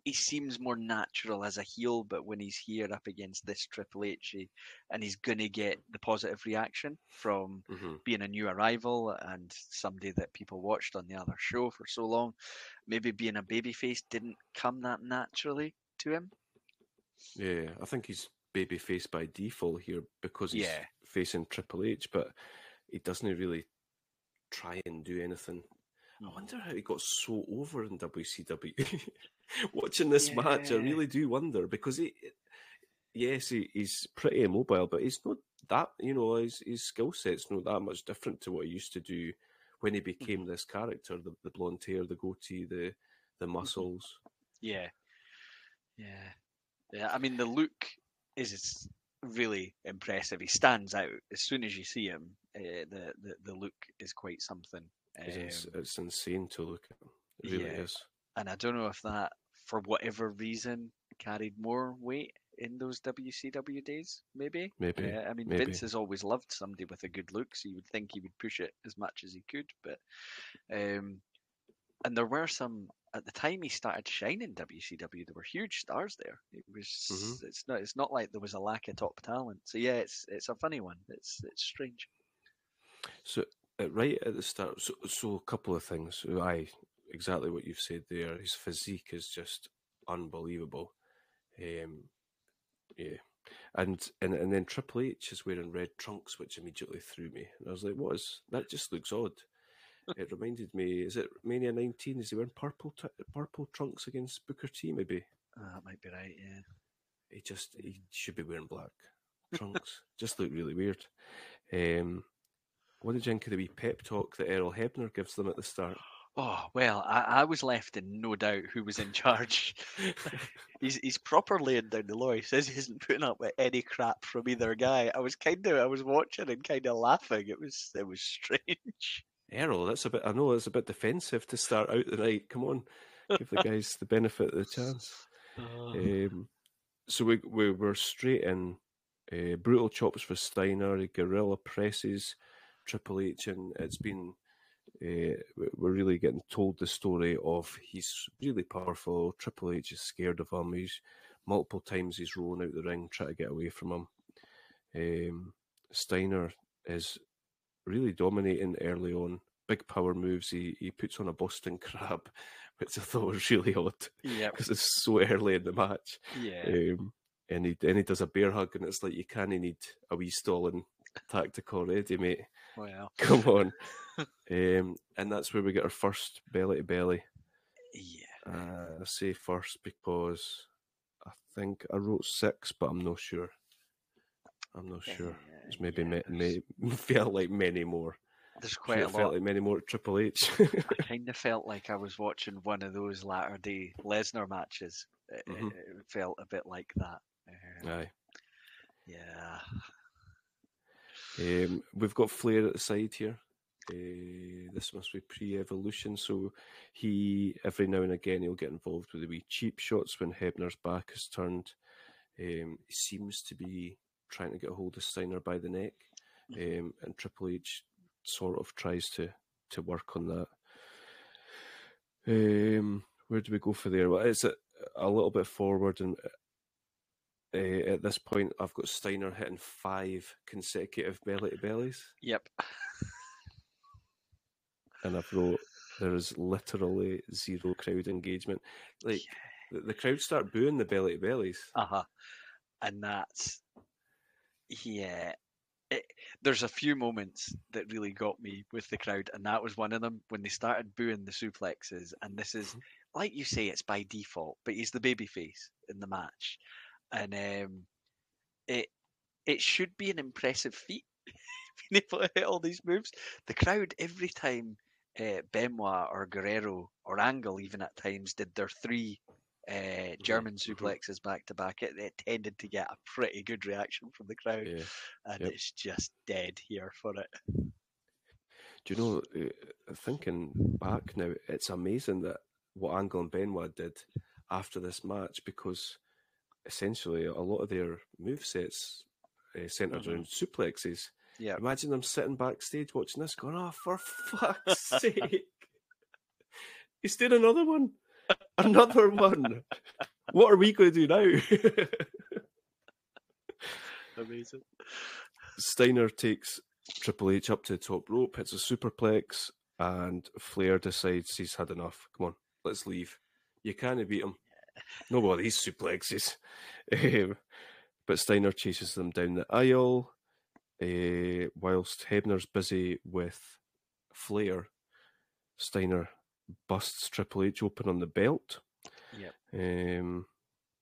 he seems more natural as a heel, but when he's here up against this Triple H, he, and he's gonna get the positive reaction from hmm being a new arrival and somebody that people watched on the other show for so long. Maybe being a babyface didn't come that naturally to him. Yeah, I think he's babyface by default here because he's Yeah. facing Triple H, but he doesn't really try and do anything. I wonder how he got so over in WCW. Watching this match, I really do wonder because he, yes, he, he's pretty immobile, but he's not that. You know, his his skill set's not that much different to what he used to do when he Mm-hmm. became this character. The the blonde hair, the goatee, the the Mm-hmm. muscles. Yeah. Yeah. Yeah. I mean, the look is really impressive. He stands out as soon as you see him. Uh, the, the the look is quite something. It's, Um, it's insane to look at. It really yeah. is. and I don't know if that, for whatever reason, carried more weight in those WCW days. Maybe. Maybe. Uh, I mean, maybe. Vince has always loved somebody with a good look, so you would think he would push it as much as he could. But, um, and there were some at the time he started shining WCW. There were huge stars there. It was. Mhm. It's not. It's not like there was a lack of top talent. So yeah, it's it's a funny one. It's it's strange. So right at the start, so, so a couple of things. I exactly what you've said there. His physique is just unbelievable. Um, yeah, and and and then Triple H is wearing red trunks, which immediately threw me. And I was like, "What is that? Just looks odd." it reminded me. Is it Mania 19? Is he wearing purple t- purple trunks against Booker T? Maybe Uh, that might be right. Yeah. he just he should be wearing black trunks. just look really weird. Um, what did you think of the wee pep talk that Earl Hebner gives them at the start? Oh well, I, I was left in no doubt who was in charge. he's he's proper laying down the law. He says he isn't putting up with any crap from either guy. I was kind of I was watching and kind of laughing. It was it was strange. Errol, that's a bit. I know it's a bit defensive to start out the night. Come on, give the guys the benefit of the chance. Um, so we we were straight in. Uh, brutal chops for Steiner, guerrilla presses, Triple H, and it's been. Uh, we- we're really getting told the story of he's really powerful. Triple H is scared of him. He's multiple times he's rolling out the ring, trying to get away from him. Um, Steiner is really dominating early on. Big power moves. He he puts on a Boston Crab, which I thought was really odd yeah, because it's so early in the match. yeah, Um, and he and he does a bear hug, and it's like you kind of need a wee stalling tactic already, mate. Well, Come on. um, and that's where we get our first belly to belly. yeah. Uh, I say first because I think I wrote six, but I'm not sure. I'm not sure. It's maybe yeah, ma- there's, may, felt like many more. there's quite a It felt lot. like many more Triple H. I kind of felt like I was watching one of those latter day Lesnar matches. It, Mhm. it, it felt a bit like that. Um, Aye. yeah. Um, we've got Flair at the side here. Uh, this must be pre-evolution, so he every now and again he'll get involved with the wee cheap shots when Hebner's back is turned. Um, he seems to be trying to get a hold of Steiner by the neck, um, and Triple H sort of tries to to work on that. Um, where do we go for there? Well, it's a, a little bit forward, and uh, at this point, I've got Steiner hitting five consecutive belly to bellies, Yep. and I've wrote there is literally zero crowd engagement. Like the, the crowd start booing the belly to bellies. Uh huh. And that's yeah. It, there's a few moments that really got me with the crowd, and that was one of them when they started booing the suplexes. And this is, like you say, it's by default, but he's the babyface in the match, and um, it it should be an impressive feat being able to hit all these moves. The crowd every time uh, Benoit or Guerrero or Angle even at times did their three uh, German mhm. suplexes back to back, it, it tended to get a pretty good reaction from the crowd, Yeah. and yep. it's just dead here for it. Do you know? Uh, thinking back now, it's amazing that what Angle and Benoit did after this match because essentially a lot of their move sets uh, centered Mhm. around suplexes. Yeah, Imagine them sitting backstage watching this, going, "Oh, for fuck's sake! He's doing another one, another one. What are we going to do now?" amazing. Steiner takes Triple H up to the top rope, hits a superplex, and Flair decides he's had enough. Come on, let's leave. You can't beat him. No more of these suplexes. Um, but Steiner chases them down the aisle, uh, whilst Hebner's busy with Flair. Steiner busts Triple H open on the belt. Yep. Um,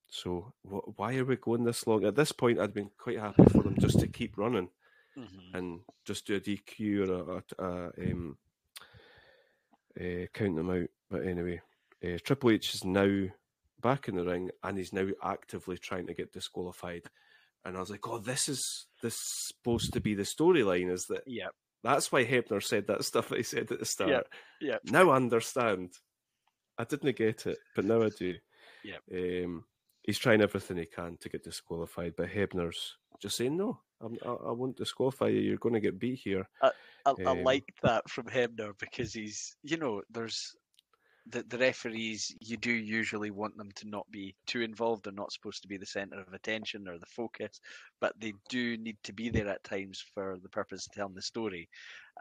so wh- why are we going this long? At this point, I'd been quite happy for them just to keep running Mhm. and just do a DQ or a, a, a um, uh, count them out. But anyway, uh, Triple H is now back in the ring and he's now actively trying to get disqualified. And I was like, oh, this is this is supposed to be the storyline. Is that Yeah. that's why Hebner said that stuff that he said at the start. yep. Now I understand. I didn't get it, but now I do. Yeah. Um, he's trying everything he can to get disqualified, but Hebner's just saying no. I'm, I, I won't disqualify you. You're going to get beat here. I, I Um, like that from Hebner because he's, you know, there's the the referees. You do usually want them to not be too involved. They're not supposed to be the center of attention or the focus, but they do need to be there at times for the purpose of telling the story.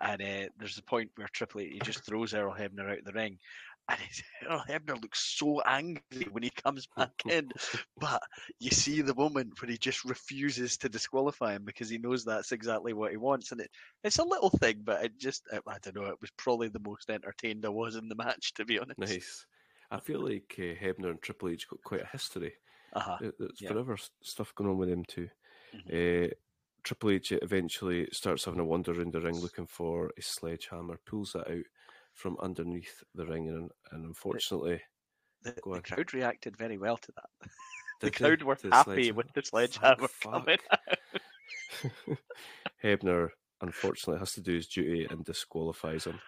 And uh, there's a point where Triple H just throws Earl Hebner out of the ring. And Earl Hebner looks so angry when he comes back in, but you see the moment when he just refuses to disqualify him because he knows that's exactly what he wants, and it, it's a little thing, but it just I, I don't know. It was probably the most entertained I was in the match, to be honest. Nice. I feel like uh, Hebner and Triple H got quite a history. Uh-huh. There- There's yeah. forever stuff going on with them too. Mhm. Uh, Triple H eventually starts having a wander around the ring looking for a sledgehammer, pulls that out from underneath the ring, and, and unfortunately, The, Go the crowd reacted very well to that. the crowd were the happy with the sledgehammer fuck. coming. Hebner unfortunately has to do his duty and disqualifies him.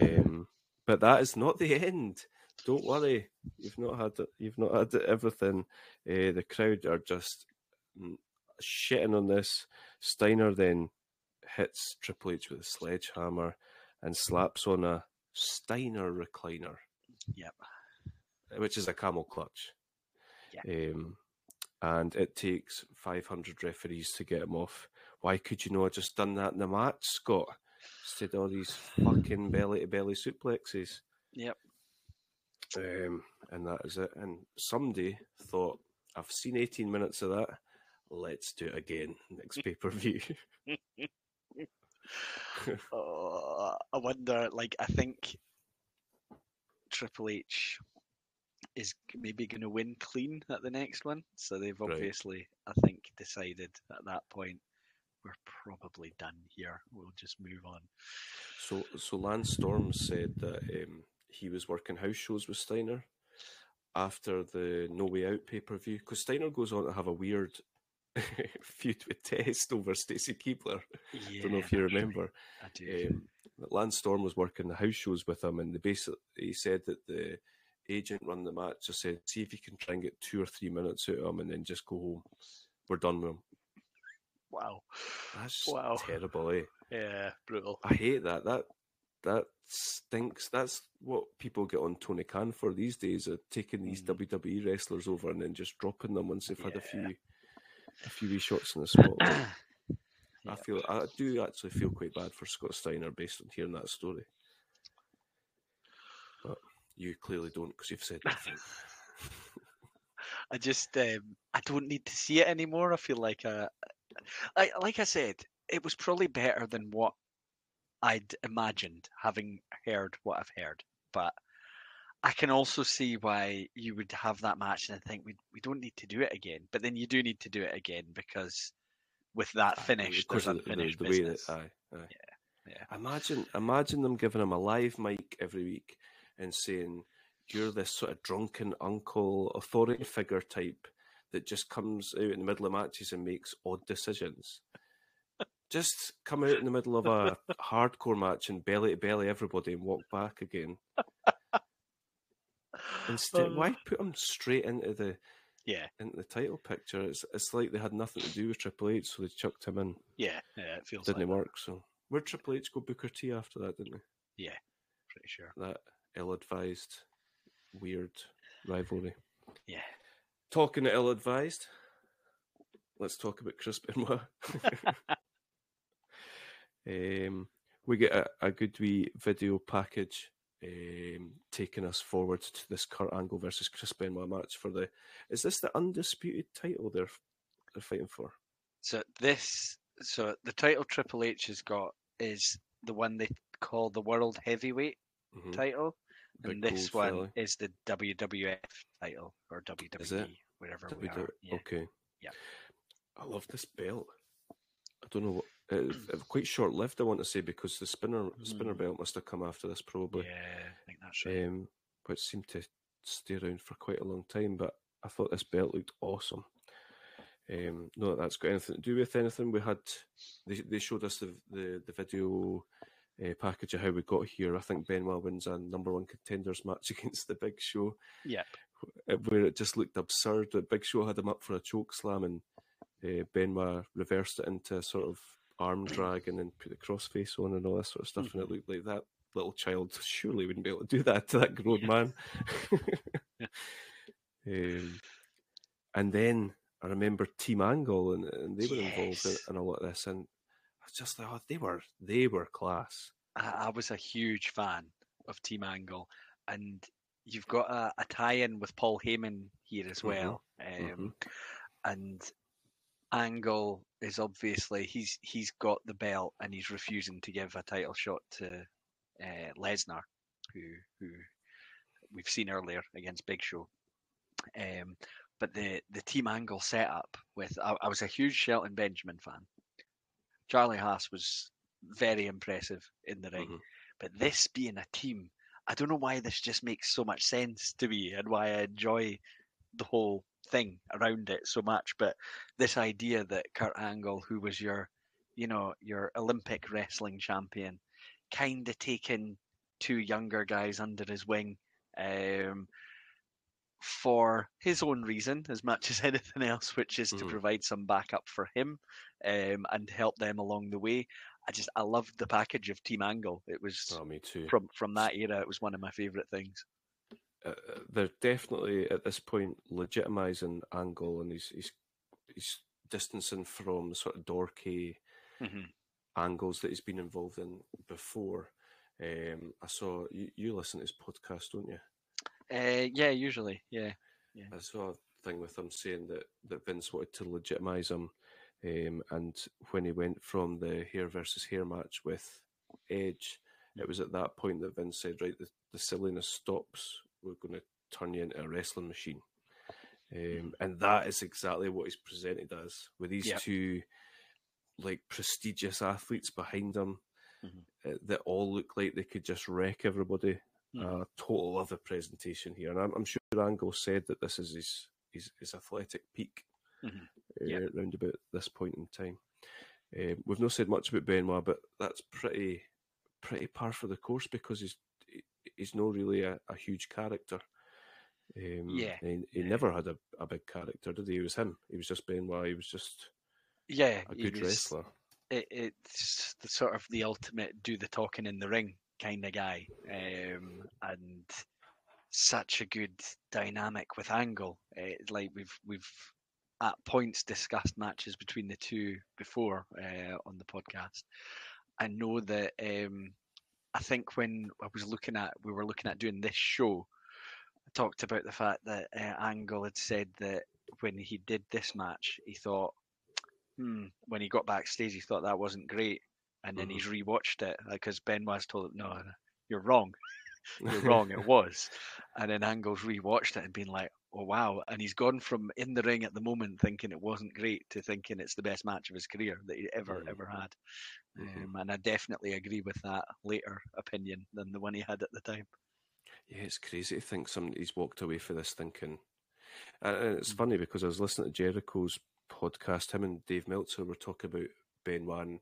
Um, but that is not the end. Don't worry, you've not had you've not had everything. Uh, the crowd are just mm, shitting on this. Steiner then hits Triple H with a sledgehammer and slaps on a Steiner recliner, Yep. which is a camel clutch. Yeah. Um, and it takes 500 referees to get him off. Why could you not have just done that in the match, Scott? Instead of all these fucking belly to belly suplexes. Yep. Um, and that is it. And somebody thought, I've seen 18 minutes of that. Let's do it again next pay per view. Oh, I wonder. Like, I think Triple H is maybe going to win clean at the next one. So they've Right. obviously, I think, decided at that point we're probably done here. We'll just move on. So, so Lance Storm said that um, he was working house shows with Steiner after the No Way Out pay per view because Steiner goes on to have a weird feud with Test over Stacy Keibler. Yeah, Don't know if you remember. I do. Um, that Lance Storm was working the house shows with him, and the basic he said that the agent run the match just said, "See if you can try and get two or three minutes out of him, and then just go home. We're done with him." wow. That's Wow. terrible, eh? Yeah, brutal. I hate that. That that stinks. That's what people get on Tony Khan for these days, of taking these Mhm. WWE wrestlers over and then just dropping them once they've had a few a few wee shots in the spotlight. I feel I do actually feel quite bad for Scott Steiner based on hearing that story. But you clearly don't because you've said nothing. I just um, I don't need to see it anymore. I feel like uh, I like I said, it was probably better than what I'd imagined, having heard what I've heard. But I can also see why you would have that match and I think we we don't need to do it again. But then you do need to do it again because with that finish, because of the, the, way that aye, aye. yeah. Imagine imagine them giving him a live mic every week and saying, You're this sort of drunken uncle authority figure type that just comes out in the middle of matches and makes odd decisions. just come out in the middle of a hardcore match and belly to belly everybody and walk back again. Instead, why put him straight into the Yeah, into the title picture? It's it's like they had nothing to do with Triple H, so they chucked him in. yeah, yeah. It feels Didn't like work. So where'd Triple H go Booker T after that? Didn't he? Yeah, pretty sure. that ill-advised, weird rivalry. Yeah. Talking ill-advised, let's talk about Chris Benoit. um, we get a, a good wee video package um, taking us forward to this Kurt Angle versus Chris Benoit match for the. Is this the undisputed title they're they're fighting for? So this, so the title Triple H has got is the one they call the World Heavyweight Mhm. title, Big and this one fella. is the WWF title or WWE, whatever Did we are. do? Yeah. Okay. Yeah. I love this belt. I don't know what. It, quite short lived, I want to say, because the spinner spinner Mhm. belt must have come after this, probably. yeah, I think that's right. um, which seemed to stay around for quite a long time. But I thought this belt looked awesome. Um, not that that's got anything to do with anything. We had they, they showed us the the, the video uh, package of how we got here. I think Benoit wins a number one contenders match against the Big Show, Yep. uh, where it just looked absurd. That Big Show had him up for a choke slam and uh, Benoit reversed it into a sort of arm drag and then put the crossface on and all that sort of stuff. And it looked like that little child surely wouldn't be able to do that to that grown man. um, and then I remember Team Angle and, and they were involved in, in a lot of this, and I was just like, oh, they were they were class. I, I was a huge fan of Team Angle, and you've got a, a tie-in with Paul Heyman here as Mhm, well. Um, And Angle is obviously he's he's got the belt and he's refusing to give a title shot to uh, Lesnar, who who we've seen earlier against Big Show. Um, but the the Team Angle setup with I, I was a huge Shelton Benjamin fan. Charlie Haas was very impressive in the ring. Mhm. But this being a team, I don't know why this just makes so much sense to me and why I enjoy the whole thing around it so much. But this idea that Kurt Angle, who was your, you know, your Olympic wrestling champion, kind of taking two younger guys under his wing, um, for his own reason as much as anything else, which is to Mhm. provide some backup for him um, and help them along the way. I just I loved the package of Team Angle. It was Oh, me too. from from that era. It was one of my favorite things. Uh, they're definitely at this point legitimizing Angle, and he's he's he's distancing from the sort of dorky angles that he's been involved in before. Um, I saw you, you listen to his podcast, don't you? Uh, yeah, usually, yeah. I saw a thing with him saying that, that Vince wanted to legitimize him, um, and when he went from the hair versus hair match with Edge, it was at that point that Vince said, "Right, the, the silliness stops. We're going to turn you into a wrestling machine. Um, and that is exactly what he's presented as with these Yep. two like prestigious athletes behind him Mhm. uh, that all look like they could just wreck everybody. Mhm. Uh, total other presentation here, and I'm, I'm sure Angle said that this is his his, his athletic peak Mhm. uh, Yep. round about this point in time. Um, we've not said much about Benoit, but that's pretty pretty par for the course because he's he- he's not really a, a huge character. Um, Yeah. he, he never had a, a big character, did he? He was him. He was just Benoit. He was just Yeah, a good was- wrestler. it, it's the sort of the ultimate do the talking in the ring kind of guy, um, and such a good dynamic with Angle. Uh, like we've we've at points discussed matches between the two before uh, on the podcast. I know that um, I think when I was looking at we were looking at doing this show, I talked about the fact that uh, Angle had said that when he did this match, he thought hmm, when he got backstage, he thought that wasn't great, and then he's rewatched it Like, Ben was told him, "No, you're wrong, you're wrong, it was," and then Angle's rewatched it and been like, "Oh wow!" And he's gone from in the ring at the moment thinking it wasn't great to thinking it's the best match of his career that he ever Mhm. ever had. Mhm. Um, and I definitely agree with that later opinion than the one he had at the time. Yeah, it's crazy to think somebody's walked away for this thinking. And it's Mm. funny because I was listening to Jericho's podcast. Him and Dave Meltzer were talking about Benoit. And,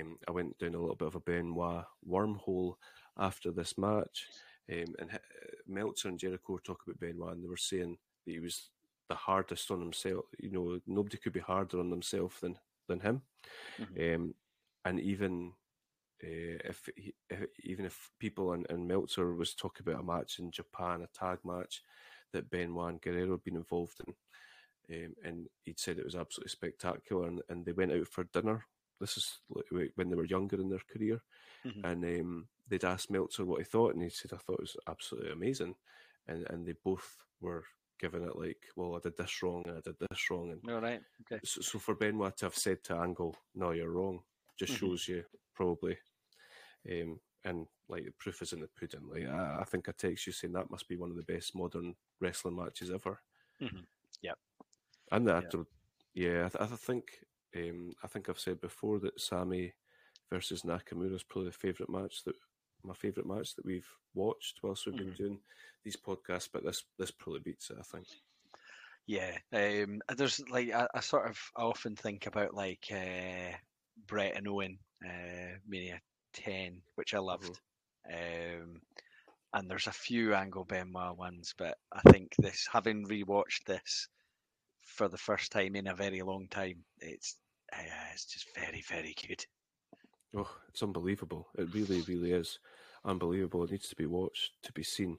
um, I went down a little bit of a Benoit wormhole after this match. Um, and uh, Meltzer and Jericho were talking about Benoit, and they were saying that he was the hardest on himself. You know, nobody could be harder on themselves than than him. Um, and even uh, if, he, if even if people and, and Meltzer was talking about a match in Japan, a tag match that Benoit and Guerrero had been involved in, um, and he'd said it was absolutely spectacular, and, and they went out for dinner. This is when they were younger in their career, Mhm. and um, they'd asked Meltzer what he thought, and he said, "I thought it was absolutely amazing," and and they both were giving it like, "Well, I did this wrong, and I did this wrong," and All right, okay. so, so for Benoit to have said to Angle, "No, you're wrong," just Mhm. shows you probably, um, and like the proof is in the pudding. Like I, I think I text you saying that must be one of the best modern wrestling matches ever. Mhm. Yep. And that, Yep. yeah, yeah I, th- I think, um, I think I've said before that Sammy versus Nakamura is probably the favorite match that my favorite match that we've watched whilst we've been Mhm. doing these podcasts. But this this probably beats it. I think. Yeah, um, there's like I, I sort of I often think about like uh, Bret and Owen, uh, Mania Ten, which I loved, um, and there's a few Angle Benoit ones, but I think this, having rewatched this for the first time in a very long time, it's uh, it's just very very good. Oh, it's unbelievable. It really, really is unbelievable. It needs to be watched to be seen.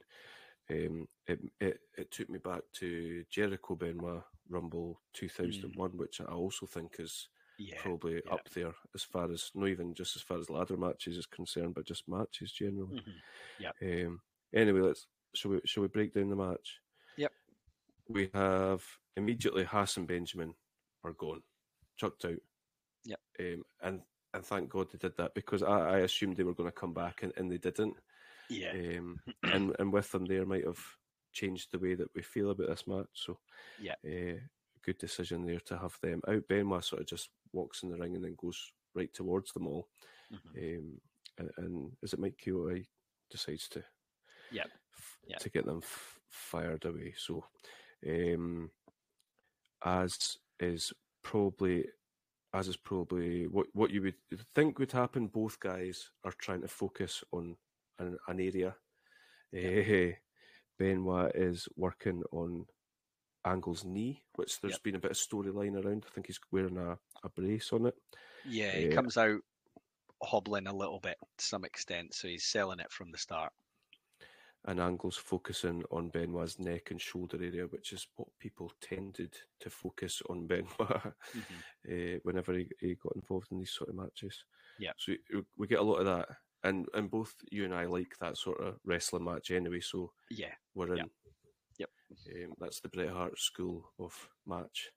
Um, it, it it took me back to Jericho Benoit Rumble 2001, which I also think is Yeah, probably yeah. up there as far as not even just as far as ladder matches is concerned, but just matches generally. Mhm. Um, anyway, let's shall we shall we break down the match? Yep. We have immediately Haas and Benjamin are gone, chucked out. Yep. Um, and and thank God they did that because I, I assumed they were going to come back and, and they didn't. yeah, Um, and and with them there might have changed the way that we feel about this match. So Yeah. uh, good decision there to have them out. Benoit sort of just walks in the ring and then goes right towards them all. Mhm. Um, and, and is it Mike Chioda decides to yeah Yep. to get them f- fired away. So, um, as is probably as is probably what what you would think would happen. Both guys are trying to focus on an, an area. Eh, Benoit is working on Angle's knee, which there's Yep. been a bit of storyline around. I think he's wearing a, a brace on it. yeah. He comes out hobbling a little bit to some extent, so he's selling it from the start. And Angle's focusing on Benoit's neck and shoulder area, which is what people tended to focus on Benoit uh, whenever he, he got involved in these sort of matches. Yeah. So we, we get a lot of that, and and both you and I like that sort of wrestling match anyway. So Yeah, we're in. Yep. Yep. Um, that's the Bret Hart school of match.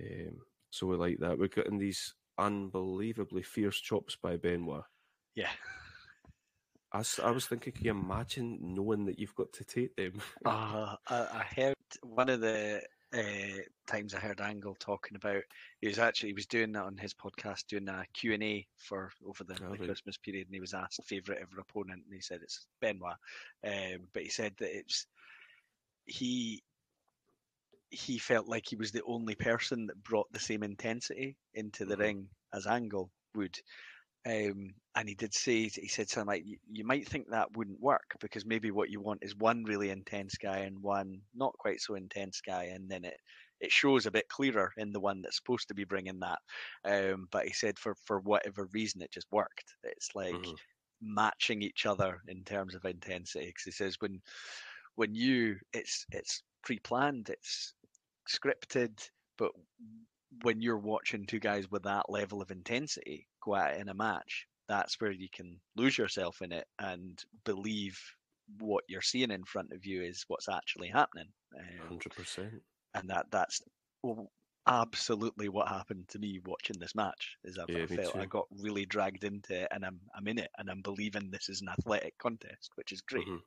Um, so we like that. We're getting these unbelievably fierce chops by Benoit. yeah. I, I was thinking, can you imagine knowing that you've got to take them? Uh, I, I heard one of the uh, times I heard Angle talking about he was actually he was doing that on his podcast doing a Q and A for over the, Oh, the right. Christmas period and he was asked favourite ever opponent and he said it's Benoit um, but he said that it's he he felt like he was the only person that brought the same intensity into the Mhm. ring as Angle would um, and he did say he said something like you, might think that wouldn't work because maybe what you want is one really intense guy and one not quite so intense guy and then it it shows a bit clearer in the one that's supposed to be bringing that um, but he said for for whatever reason it just worked it's like Mhm. matching each other in terms of intensity because he says when when you it's it's pre-planned it's scripted but when you're watching two guys with that level of intensity go at it in a match that's where you can lose yourself in it and believe what you're seeing in front of you is what's actually happening um, Hundred percent. and that that's absolutely what happened to me watching this match is I, Yeah, I felt I got really dragged into it and I'm I'm in it and I'm believing this is an athletic contest which is great Mhm.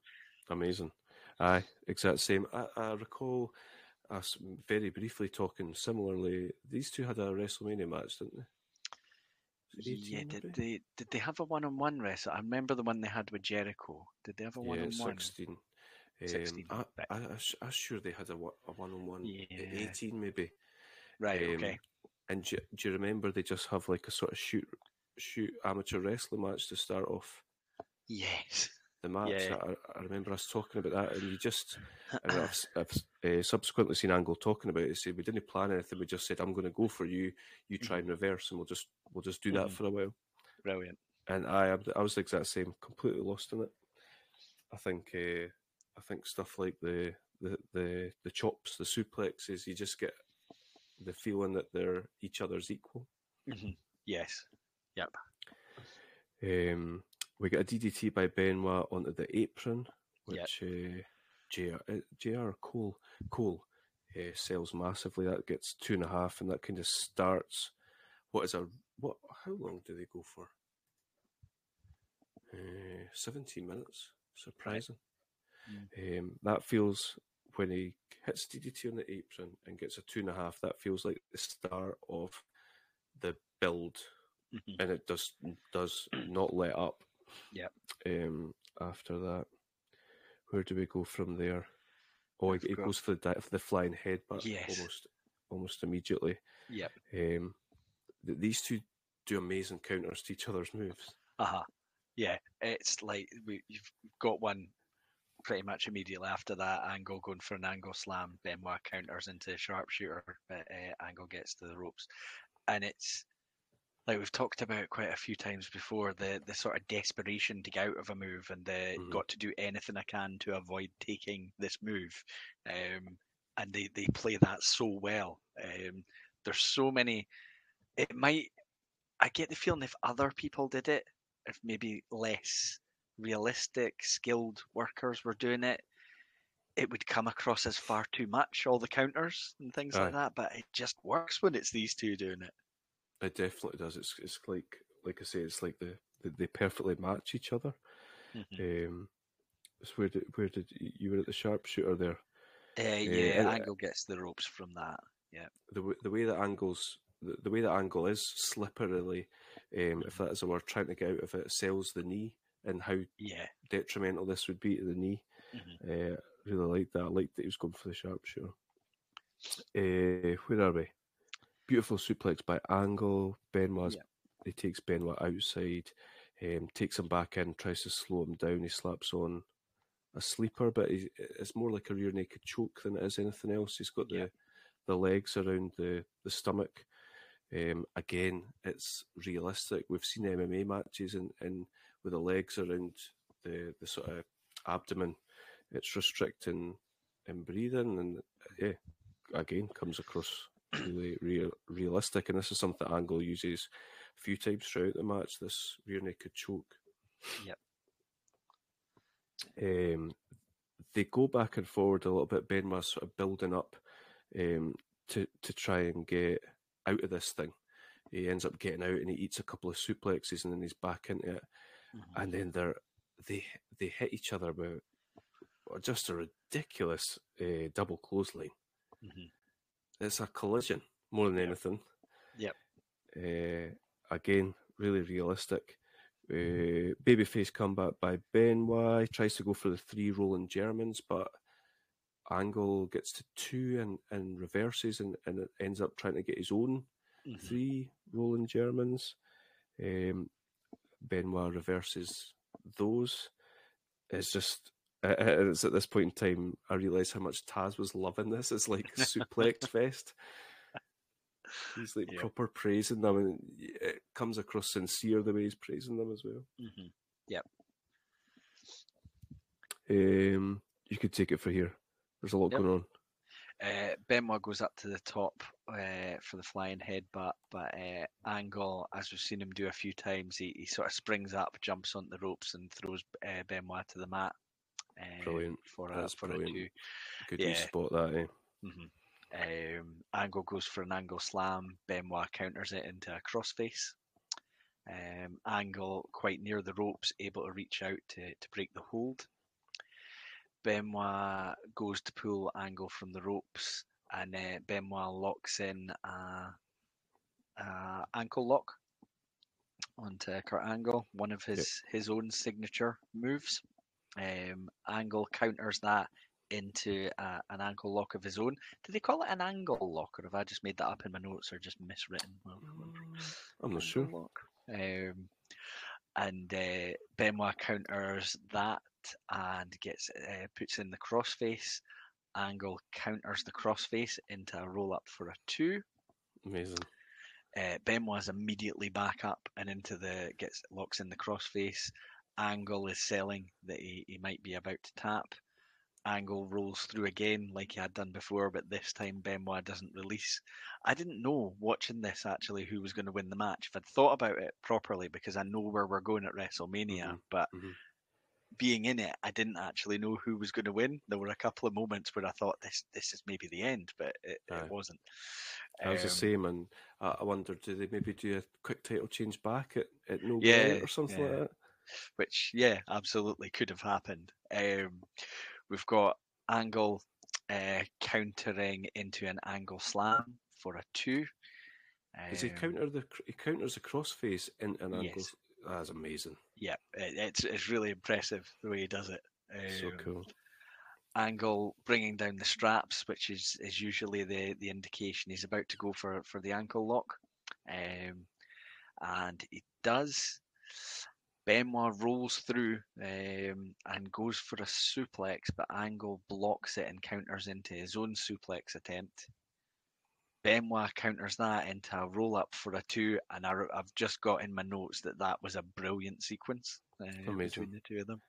Amazing. Aye, exact same. I, I recall us very briefly talking similarly. These two had a WrestleMania match, didn't they? Yeah did maybe? they did they have a one-on-one wrestle I remember the one they had with Jericho did they have a Yeah, one-on-one 16. 16, Um, I, right. I, I, I'm sure they had a, one- a one-on-one. Yeah. 18 maybe. right Um, okay And do, you- do you remember they just have like a sort of shoot shoot amateur wrestling match to start off yes the match? Yeah. I, I remember us talking about that, and you just I've, I've uh, subsequently seen Angle talking about it. Say we didn't plan anything. We just said I'm going to go for you. You try and reverse, and we'll just we'll just do that Mhm. for a while. brilliant And I I was the exact same, completely lost in it. I think uh, I think stuff like the the the the chops, the suplexes, you just get the feeling that they're each other's equal. Mhm. yes yep Um, we get a DDT by Benoit onto the apron, Yep. which uh, JR, uh, JR Cole Cole uh, sells massively. That gets two and a half, and that kind of starts what is a what? How long do they go for? Uh, Seventeen minutes. Surprising. Um, that feels when he hits DDT on the apron and gets a two and a half. That feels like the start of the build Mhm. and it does does not let up. Yep. Um, after that, where do we go from there? Oh, it, it goes for the for the flying head, but Yes. almost almost immediately. Yeah. Um, th- these two do amazing counters to each other's moves. Uh-huh. Yeah, it's like we, you've got one pretty much immediately after that. Angle going for an angle slam. Benoit counters into sharpshooter. But, uh, angle gets to the ropes, and it's like we've talked about quite a few times before. The the sort of desperation to get out of a move, and the Mhm. got to do anything I can to avoid taking this move. Um, and they they play that so well. Um, there's so many. It might. I get the feeling if other people did it, if maybe less realistic, skilled workers were doing it, it would come across as far too much, all the counters and things like that. But it just works when it's these two doing it. It definitely does. It's it's like like I say, it's like the, the they perfectly match each other. Mhm. Um, so where did where did you were at the sharpshooter there? Uh, and- yeah, Angle gets the ropes from that. Yeah, the the way that angles the, the way that angle is slipperily, um, if that is a word, trying to get out of it, sells the knee and how Yeah. detrimental this would be to the knee. Mhm. Uh, really liked that. I liked that he was going for the sharpshooter. Uh, where are we? Beautiful suplex by Angle. Benoit. Yeah. He takes Benoit outside, um, takes him back in, tries to slow him down. He slaps on a sleeper, but he's, it's more like a rear naked choke than it is anything else. He's got the Yeah. the legs around the the stomach. Um, again, it's realistic. We've seen MMA matches and, and with the legs around the, the sort of abdomen, it's restricting and breathing, and yeah, again comes across really real, realistic. And this is something Angle uses a few times throughout the match. This rear naked choke. Yep. Um, they go back and forward a little bit. Benoit's sort of building up um, to to try and get out of this thing. He ends up getting out and he eats a couple of suplexes and then he's back into it. Mhm. And then they're they they hit each other with just a ridiculous uh, double clothesline. Mhm. It's a collision more than anything. Yep. Uh, again, really realistic. Uh, babyface comeback by Benoit tries to go for the three rolling Germans, but Angle gets to two and, and reverses and, and ends up trying to get his own Mhm. three rolling Germans. Um, Benoit reverses those. It's just uh, it's at this point in time I realise how much Taz was loving this. It's like suplex fest. He's like Yeah. proper praising them, and it comes across sincere the way he's praising them as well. Mhm. Um, you could take it for here. There's a lot Yep. going on. Uh, Benoit goes up to the top uh, for the flying headbutt, but uh, Angle, as we've seen him do a few times, he, he sort of springs up, jumps on the ropes, and throws uh, Benoit to the mat. Uh, Brilliant. For a, That's for brilliant. a two. Good you Yeah. spot that, eh? Mhm. Um, Angle goes for an angle slam. Benoit counters it into a crossface. Um, Angle, quite near the ropes, able to reach out to, to break the hold. Benoit goes to pull Angle from the ropes, and uh, Benoit locks in a, a ankle lock onto Kurt Angle, one of his his own signature moves. Um, Angle counters that into a, an ankle lock of his own. Did they call it an angle lock, or have I just made that up in my notes, or just miswritten? Well, I'm not sure. lock. Um, and uh, Benoit counters that and gets uh, puts in the crossface. Angle counters the crossface into a roll up for a two. Amazing. Uh, Benoit's immediately back up and into the gets locks in the crossface. Angle is selling that he, he might be about to tap. Angle rolls through again like he had done before, but this time Benoit doesn't release. I didn't know watching this actually who was going to win the match. If I'd thought about it properly, because I know where we're going at WrestleMania, Mhm, but mhm. being in it, I didn't actually know who was going to win. There were a couple of moments where I thought this this is maybe the end, but it, it wasn't. I was the Um, same, and I, I wondered, do they maybe do a quick title change back at, at No Yeah, Way or something yeah. like that? Which yeah, absolutely could have happened. Um, we've got Angle uh, countering into an angle slam for a two. Does he Um, counter the he counters the crossface in an angle? yes. That's amazing. Yeah, it, it's it's really impressive the way he does it. So Um, cool. Angle bringing down the straps, which is, is usually the, the indication he's about to go for, for the ankle lock. Um, and he does. Benoit rolls through um, and goes for a suplex, but Angle blocks it and counters into his own suplex attempt. Benoit counters that into a roll up for a two, and I, have just got in my notes that that was a brilliant sequence uh, between the two of them.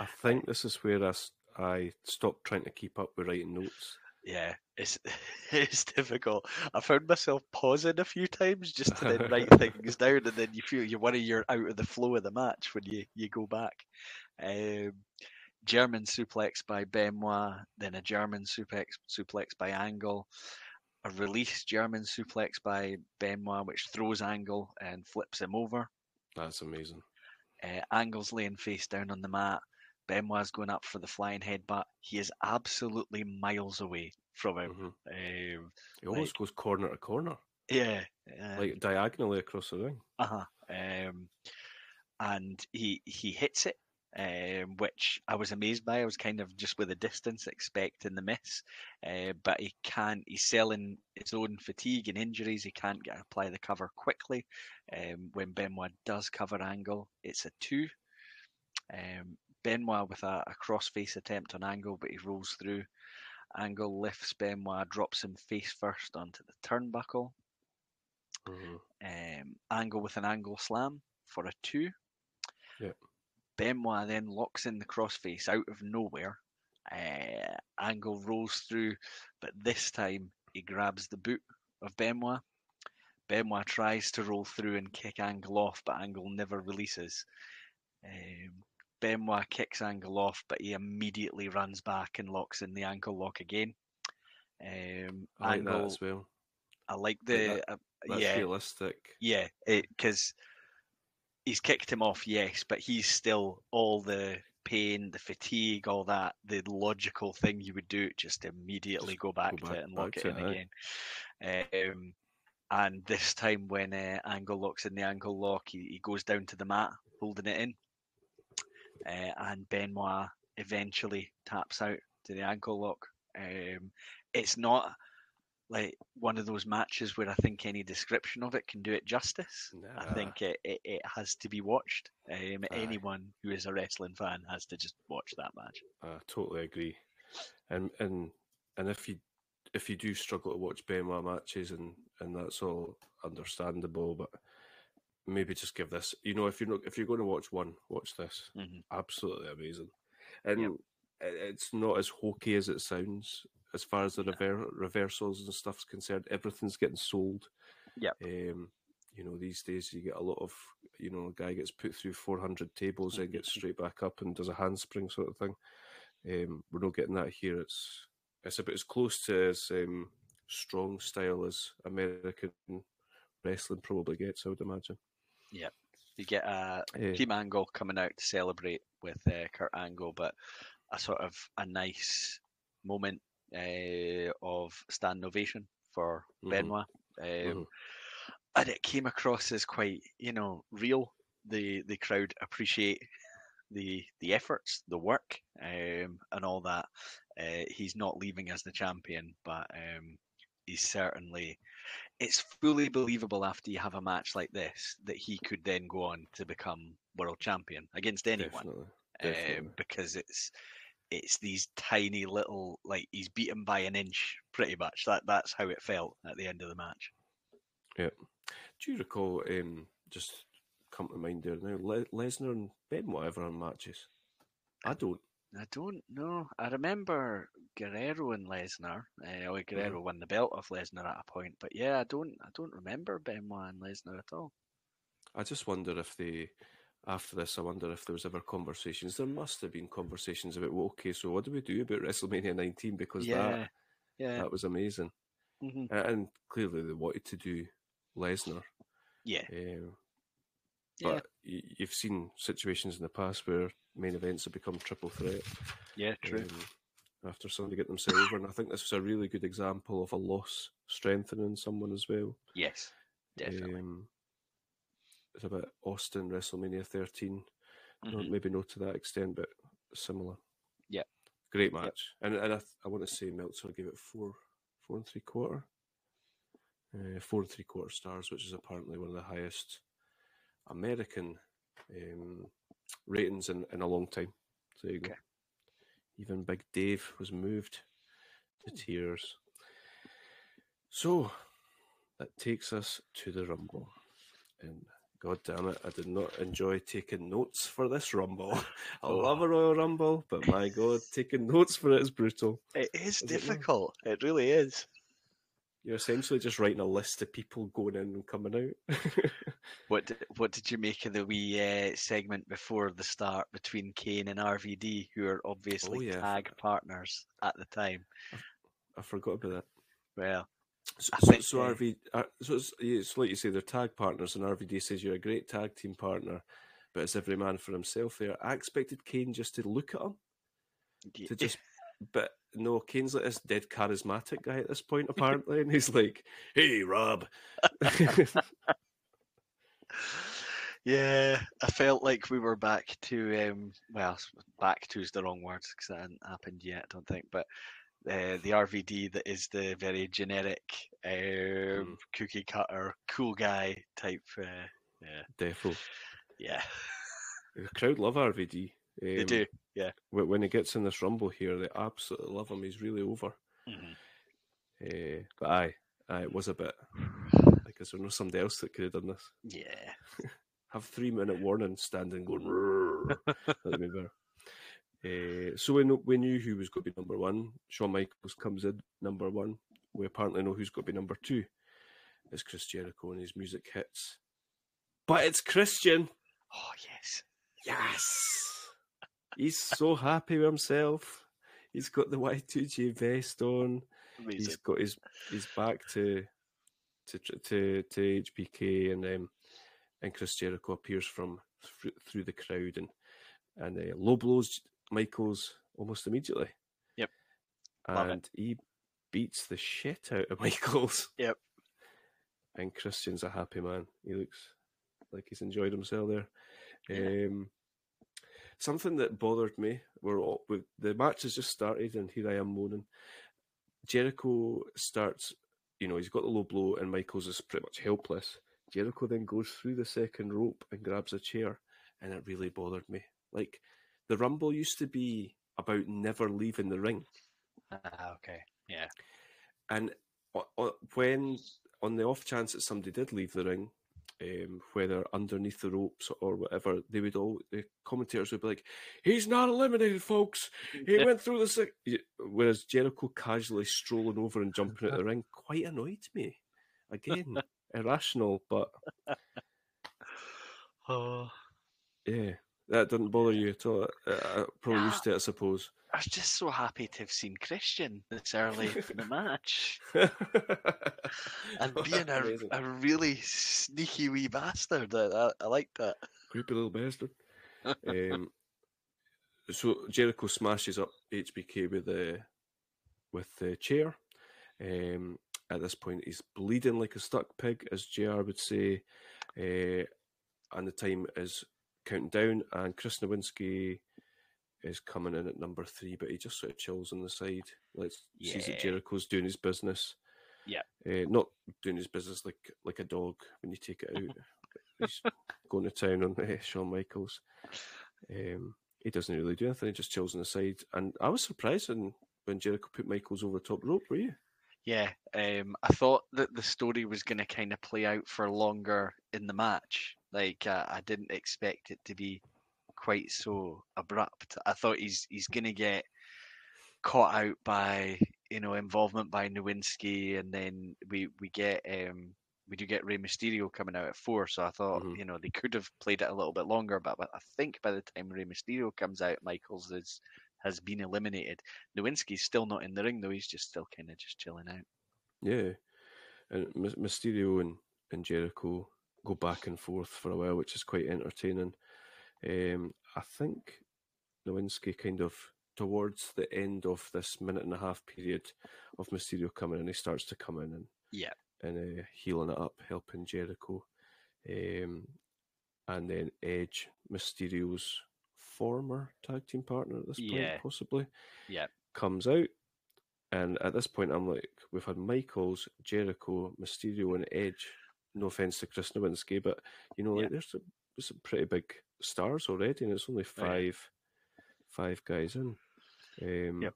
I think this is where I stopped trying to keep up with writing notes. Yeah, it's it's difficult. I found myself pausing a few times just to then write things down, and then you feel you worry you're out of the flow of the match when you you go back. Um, German suplex by Benoit, then a German suplex suplex by Angle, a release German suplex by Benoit, which throws Angle and flips him over. That's amazing. Uh, Angle's laying face down on the mat. Benoit's going up for the flying headbutt. He is absolutely miles away from him. hmm Um, He almost goes corner to corner, yeah, uh, like diagonally across the ring. uh-huh. um, and he he hits it, um, which I was amazed by. I was kind of just with a distance expecting the miss, uh, but he can't. He's selling his own fatigue and injuries. He can't get apply the cover quickly. Um, when Benoit does cover angle, it's a two. Um, Benoit with a, a crossface attempt on angle, but he rolls through. Angle lifts Benoit, drops him face first onto the turnbuckle. Mhm. Um, angle with an angle slam for a two. Yep. Benoit then locks in the crossface out of nowhere. Uh, angle rolls through, but this time he grabs the boot of Benoit. Benoit tries to roll through and kick Angle off, but Angle never releases. Um, Benoit kicks Angle off, but he immediately runs back and locks in the ankle lock again. Um, I like Angle, that as well. I like Like the that- uh, yeah realistic. yeah because he's kicked him off, yes, but he's still all the pain, the fatigue, all that. The logical thing you would do, just immediately go back go to back- it and lock it in it, again. Um, and this time, when uh, Angle locks in the ankle lock, he, he goes down to the mat, holding it in, uh, and Benoit eventually taps out to the ankle lock. Um, it's not like one of those matches where I think any description of it can do it justice. I think it, it, it has to be watched. Um, anyone who is a wrestling fan has to just watch that match. I totally agree. And and and if you if you do struggle to watch Benoit matches and and that's all understandable, but maybe just give this. You know, if you're not if you're going to watch one, watch this. Mhm. Absolutely amazing. And it- it's not as hokey as it sounds as far as the rever- reversals and stuff's concerned. Everything's getting sold. Yep. Um, you know, these days you get a lot of, you know, a guy gets put through 400 tables and gets straight back up and does a handspring sort of thing. Um, we're not getting that here. It's it's about as close to as um, strong style as American wrestling probably gets, I would imagine. You get a Yeah. Team Angle coming out to celebrate with uh, Kurt Angle, but a sort of a nice moment uh, of stand ovation for Mhm. Benoit. Um, Mhm. And it came across as quite, you know, real. The the crowd appreciate the the efforts, the work, um, and all that. Uh, he's not leaving as the champion, but um, he's certainly. It's fully believable after you have a match like this that he could then go on to become world champion against anyone, Definitely. um, definitely. because it's it's these tiny little like he's beaten by an inch, pretty much. That that's how it felt at the end of the match. Yeah do you recall, um, just come to mind there now, Le- Lesnar and Benoit ever on matches? I don't. I don't know. I remember Guerrero and Lesnar. Uh, well, Guerrero won the belt off Lesnar at a point, but yeah, I don't. I don't remember Benoit and Lesnar at all. I just wonder if they, after this, I wonder if there was ever conversations. There must have been conversations about, well, okay, so what do we do about WrestleMania 19? Because yeah, that yeah, that was amazing. mhm, And clearly they wanted to do Lesnar. yeah, Um, yeah, but y- you've seen situations in the past where main events have become triple threat. yeah. True. um, after somebody get themselves over. And I think this was a really good example of a loss strengthening someone as well. yes, definitely. Um, it's about Austin WrestleMania 13. Not, Mhm. maybe not to that extent, but similar. Yeah. Great match. And and I, th- I want to say Meltzer gave it four four and three quarter. Uh, four and three quarter stars, which is apparently one of the highest American um, ratings in, in a long time. So there you go. Even Big Dave was moved to tears. So that takes us to the Rumble. And god damn it, I did not enjoy taking notes for this Rumble. I Oh. love a Royal Rumble, but my god, taking notes for it is brutal. It is Is it difficult. It really is. You're essentially just writing a list of people going in and coming out. What did, what did you make of the wee uh, segment before the start between Kane and RVD, who are obviously yeah, tag partners at the time? I forgot about that. Well, So, so, think, so RV, uh, so it's, it's like you say, they're tag partners, and RVD says you're a great tag team partner, but it's every man for himself. There, I expected Kane just to look at him, y- to just, but no, Kane's like this dead charismatic guy at this point, apparently, and he's like, "Hey, Rob." Yeah, I felt like we were back to um well, back to is the wrong word because that hadn't happened yet, I don't think. But uh, the RVD that is the very generic um, Mm. cookie cutter, cool guy type. Uh, yeah, Defo. yeah, The crowd love RVD. They Um, do. wh- When he gets in this rumble here, they absolutely love him. He's really over. Mhm. Uh, but aye, aye, it was a bit like, is there no somebody else that could have done this? Yeah, have three minute warning standing going. That'd be better. Uh, so we know, we knew who was going to be number one. Shawn Michaels comes in number one. We apparently know who's going to be number two. It's Chris Jericho and his music hits. But it's Christian. oh yes, Yes. He's so happy with himself. He's got the Y2J vest on. He's got his he's back to to to to HBK and um, and Chris Jericho appears from through, through the crowd and and uh, low blows Michaels almost immediately. Yep. Love it. and he beats the shit out of Michaels. Yep. And Christian's a happy man. He looks like he's enjoyed himself there. Yeah. Um, something that bothered me, we're all, we, the match has just started, and here I am moaning. Jericho starts, you know, he's got the low blow, and Michaels is pretty much helpless. Jericho then goes through the second rope and grabs a chair, and it really bothered me. Like, the Rumble used to be about never leaving the ring. Ah, okay. Yeah. And o- o- when, on the off chance that somebody did leave the ring, um, whether underneath the ropes or whatever, they would all the commentators would be like, "He's not eliminated, folks. He went through the." Whereas Jericho casually strolling over and jumping out the ring quite annoyed me. Again, irrational, but Oh, yeah, that didn't bother you at all. Uh, uh, probably used to it, I suppose. I was just so happy to have seen Christian this early in the match. And being a, a really sneaky wee bastard. I, I, I like that. creepy little bastard. um, so Jericho smashes up HBK with the with the chair. Um, at this point, he's bleeding like a stuck pig, as JR would say, uh, and the time is counting down. And Chris Nowinski is coming in at number three, but he just sort of chills on the side. Let's sees that Jericho's doing his business. Yeah. uh, not doing his business like like a dog when you take it out. He's going to town on uh, Shawn Michaels. Um, he doesn't really do anything; he just chills on the side. And I was surprised when when Jericho put Michaels over the top rope. Were you? Yeah, um, I thought that the story was going to kind of play out for longer in the match. Like uh, I didn't expect it to be quite so abrupt. I thought he's he's going to get caught out by you know involvement by Nowinski, and then we we get um, we do get Rey Mysterio coming out at four. So I thought Mhm. you know they could have played it a little bit longer, but, but I think by the time Rey Mysterio comes out, Michaels is has been eliminated. Nowinski's still not in the ring though; he's just still kind of just chilling out. Yeah. And Mys- Mysterio and, and Jericho go back and forth for a while, which is quite entertaining. Um, I think Nowinski kind of towards the end of this minute and a half period of Mysterio coming in, he starts to come in and Yeah. and uh, heeling it up, helping Jericho. Um, and then Edge, Mysterio's former tag team partner at this point, Yeah. possibly, Yeah. comes out. And at this point, I'm like, we've had Michaels, Jericho, Mysterio, and Edge. No offense to Chris Nowinski, but you know, like Yeah. there's a, there's some pretty big stars already, and it's only Oh, yeah. five, five guys in. Um, Yep.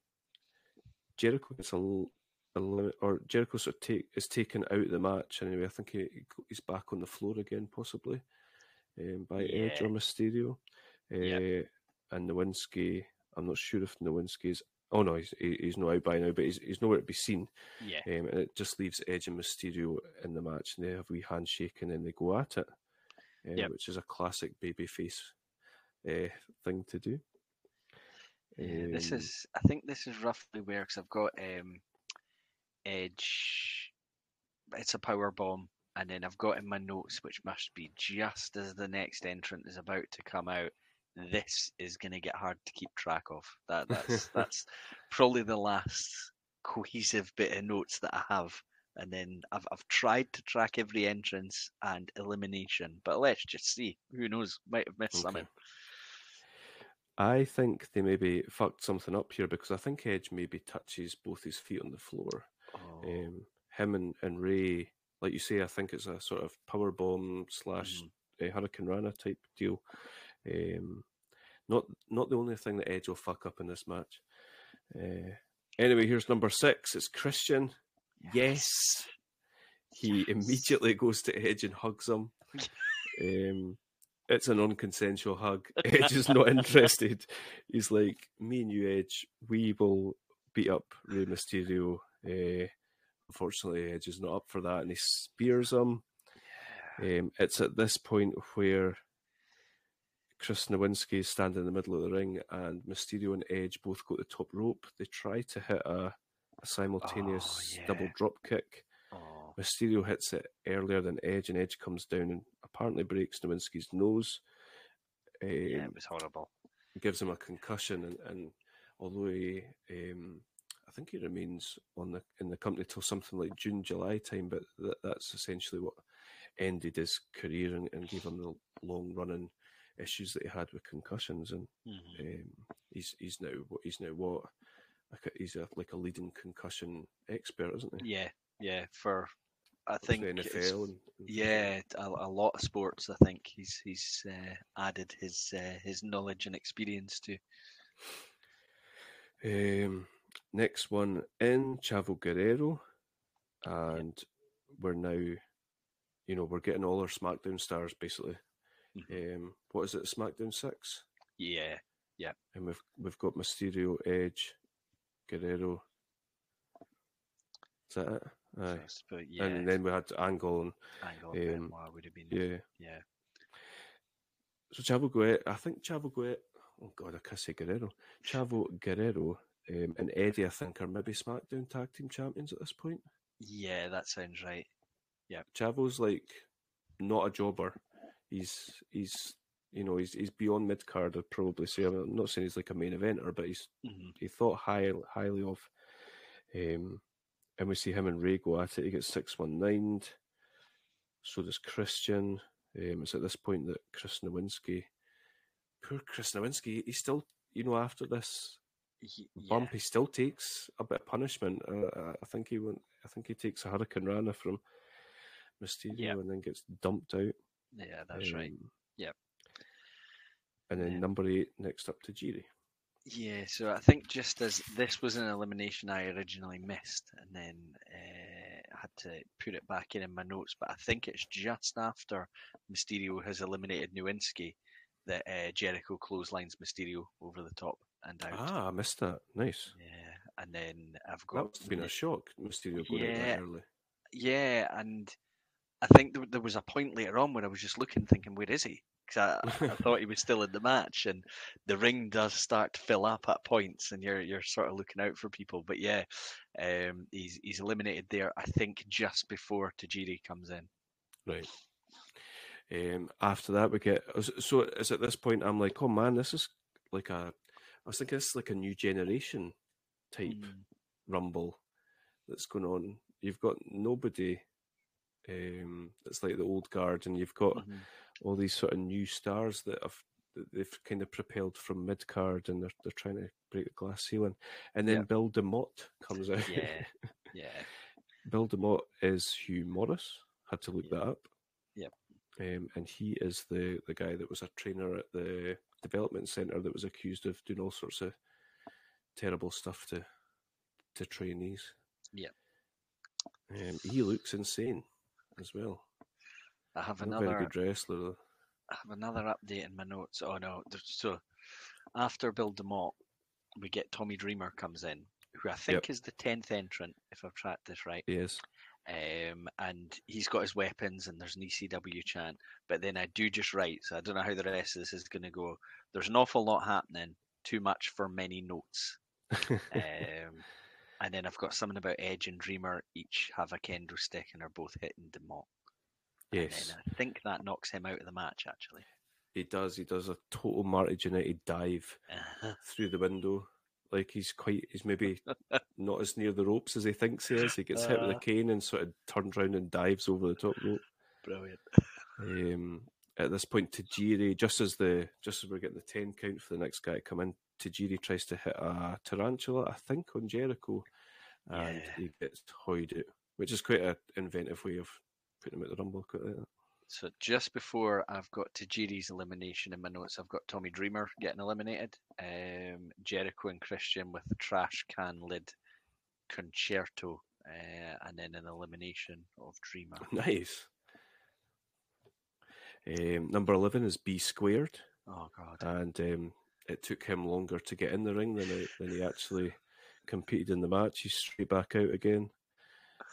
Jericho gets a, a limit, or Jericho sort of take, is taken out of the match anyway. I think he, he he's back on the floor again, possibly, um, by Edge or Yeah. Mysterio. Uh, Yep. And Nowinski, I'm not sure if Nowinski is. Oh no, he's he's not out by now, but he's he's nowhere to be seen. Yeah. Um, and it just leaves Edge and Mysterio in the match, and they have a wee handshake, and then they go at it, uh, Yep. which is a classic babyface uh, thing to do. Yeah, this Um, is I think this is roughly where because I've got um Edge it's a power bomb and then I've got in my notes which must be just as the next entrant is about to come out this is going to get hard to keep track of that that's that's probably the last cohesive bit of notes that I have and then I've I've tried to track every entrance and elimination but let's just see who knows might have missed Okay. something I think they maybe fucked something up here because I think Edge maybe touches both his feet on the floor. oh, Um, him and, and Rey, like you say, I think it's a sort of power bomb slash mhm. uh, Hurricanrana type deal. Um, not not the only thing that Edge will fuck up in this match. Uh, anyway, here's number six. It's Christian. Yes, he Yes. immediately goes to Edge and hugs him. Um, it's a non-consensual hug. Edge is not interested. He's like, "Me and you, Edge, we will beat up Rey Mysterio." Uh, unfortunately, Edge is not up for that, and he spears him. Um, it's at this point where Chris Nowinski is standing in the middle of the ring, and Mysterio and Edge both go to the top rope. They try to hit a, a simultaneous Oh, double drop kick. Oh. Mysterio hits it earlier than Edge, and Edge comes down and apparently breaks Nowinski's nose. Um, yeah, it was horrible. gives him a concussion, and, and although he, um, I think he remains on the in the company till something like June, July time, but that, that's essentially what ended his career and, and gave him the long running issues that he had with concussions, and Mhm. um, he's he's now what he's now what he's a like a leading concussion expert, isn't he? Yeah, yeah. For I think the NFL and, and things like that. Yeah, a, a lot of sports. I think he's he's uh, added his uh, his knowledge and experience to. Um, next one in Chavo Guerrero, and we're now, you know, we're getting all our SmackDown stars basically. Mhm. Um, what is it, SmackDown six? Yeah, yeah. And we've we've got Mysterio, Edge, Guerrero. Is that it? Aye. first, but yeah, And then we had Angle and Angle and um, Benoit would have been. yeah. yeah, So Chavo Guerrero, I think Chavo Guerrero. Oh God, I can't say Guerrero. Chavo Guerrero um, and Eddie, I think, are maybe SmackDown Tag Team Champions at this point. yeah. That sounds right. Yeah, Chavo's like not a jobber. He's he's you know he's he's beyond mid card. I'd probably say. I'm not saying he's like a main eventer, but he's hmm he thought high, highly of. Um, and we see him and Rey go at it. He gets six one nine. So does Christian. Um, it's at this point that Chris Nowinski, poor Chris Nowinski, he still you know after this Y- bump, he still takes a bit of punishment. Uh, I- think he went. I think he takes a Hurricanrana from Mysterio Yeah. and then gets dumped out. Yeah, that's right. Um, Yep. And then number eight next up Tajiri. Yeah, so I think just as this was an elimination I originally missed, and then uh, I had to put it back in in my notes, but I think it's just after Mysterio has eliminated Nowinski that uh, Jericho clotheslines Mysterio over the top and out. Ah, I missed that. Nice. Yeah, and then I've That got must have been a shock. Mysterio going out Yeah. that early. yeah, and I think there, there was a point later on where I was just looking, thinking, where is he? Because I, I thought he was still in the match, and the ring does start to fill up at points, and you're you're sort of looking out for people. But yeah, um, he's he's eliminated there. I think just before Tajiri comes in. Right. Um, after that, we get so-. It's at this point I'm like, oh man, this is like a. I was thinking this is like a new generation type Mm, rumble that's going on. You've got nobody. Um, it's like the old guard, and you've got mhm. all these sort of new stars that have that they've kind of propelled from mid card, and they're they're trying to break the glass ceiling. And then Yep. Bill DeMott comes out. Yeah, yeah, Bill DeMott is Hugh Morris. Had to look Yep. that up. Yep. Um, and he is the the guy that was a trainer at the development center that was accused of doing all sorts of terrible stuff to to trainees. Yep. Um, he looks insane as well. I have Not a very another. good wrestler. Though. I have another update in my notes. Oh no! So after Bill DeMott, we get Tommy Dreamer comes in, who I think is the tenth entrant, if I've tracked this right. Yes. Um, and he's got his weapons, and there's an ECW chant. But then I do just write, so I don't know how the rest of this is going to go. There's an awful lot happening. Too much for many notes. Um, and then I've got something about Edge and Dreamer each have a kendo stick and are both hitting DeMott. yes, And I think that knocks him out of the match, actually. he does. He does a total Marty dive through the window. Like he's quite, he's maybe not as near the ropes as he thinks he is. He gets hit with a Uh. cane and sort of turns around and dives over the top rope. Brilliant. Um, at this point, Tajiri, just as the just as we're getting the ten count for the next guy to come in, Tajiri tries to hit a tarantula, I think, on Jericho, and Yeah. he gets hoyed out, which is quite an inventive way of putting him at the rumble. Quite like that. So just before I've got Tajiri's elimination in my notes, I've got Tommy Dreamer getting eliminated, um, Jericho and Christian with the trash can lid concerto, uh, and then an elimination of Dreamer. Nice. Um, number eleven is B squared, Oh God! and um, it took him longer to get in the ring than he, than he actually competed in the match. He's straight back out again.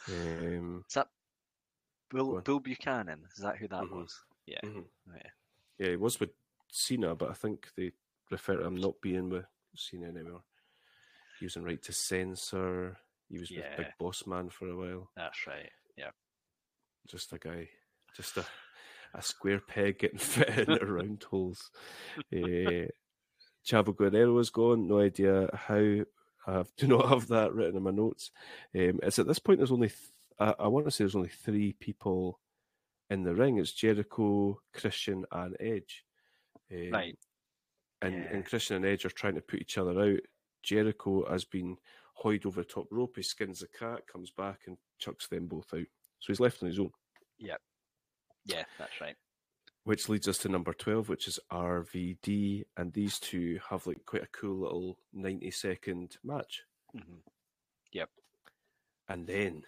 Um, Is that Bill. Bill Buchanan? Is that who that Mhm. was? Yeah. mhm. yeah. Yeah, he was with Cena, but I think they refer to him not being with Cena anymore. He was in Right to Censor. He was with Big Boss Man for a while. That's right. Yeah. Just a guy, just a a square peg getting fitted into round holes. Uh, Chavo Guerrero is gone. No idea how. I do not have that written in my notes. Um, it's at this point there's only, th- I, I want to say there's only three people in the ring. It's Jericho, Christian, and Edge. Um, Right. And, Yeah. and Christian and Edge are trying to put each other out. Jericho has been hoid over the top rope. He skins the cat, comes back, and chucks them both out. So he's left on his own. Yeah. Yeah, that's right. Which leads us to number 12, which is RVD. And these two have like quite a cool little 90 second match. hmm And then,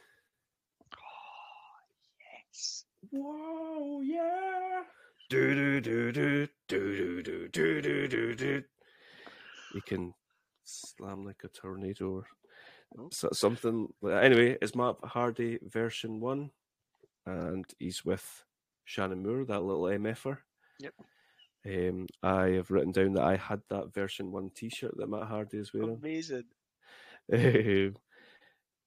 Yes. whoa, yeah. Do do do do do do do do do do. He can slam like a tornado or Oh. something. Anyway, it's Matt Hardy version one, and he's with Shannon Moore, that little MFer. Yep. Um, I have written down that I had that version one T-shirt that Matt Hardy is wearing. Amazing. Um,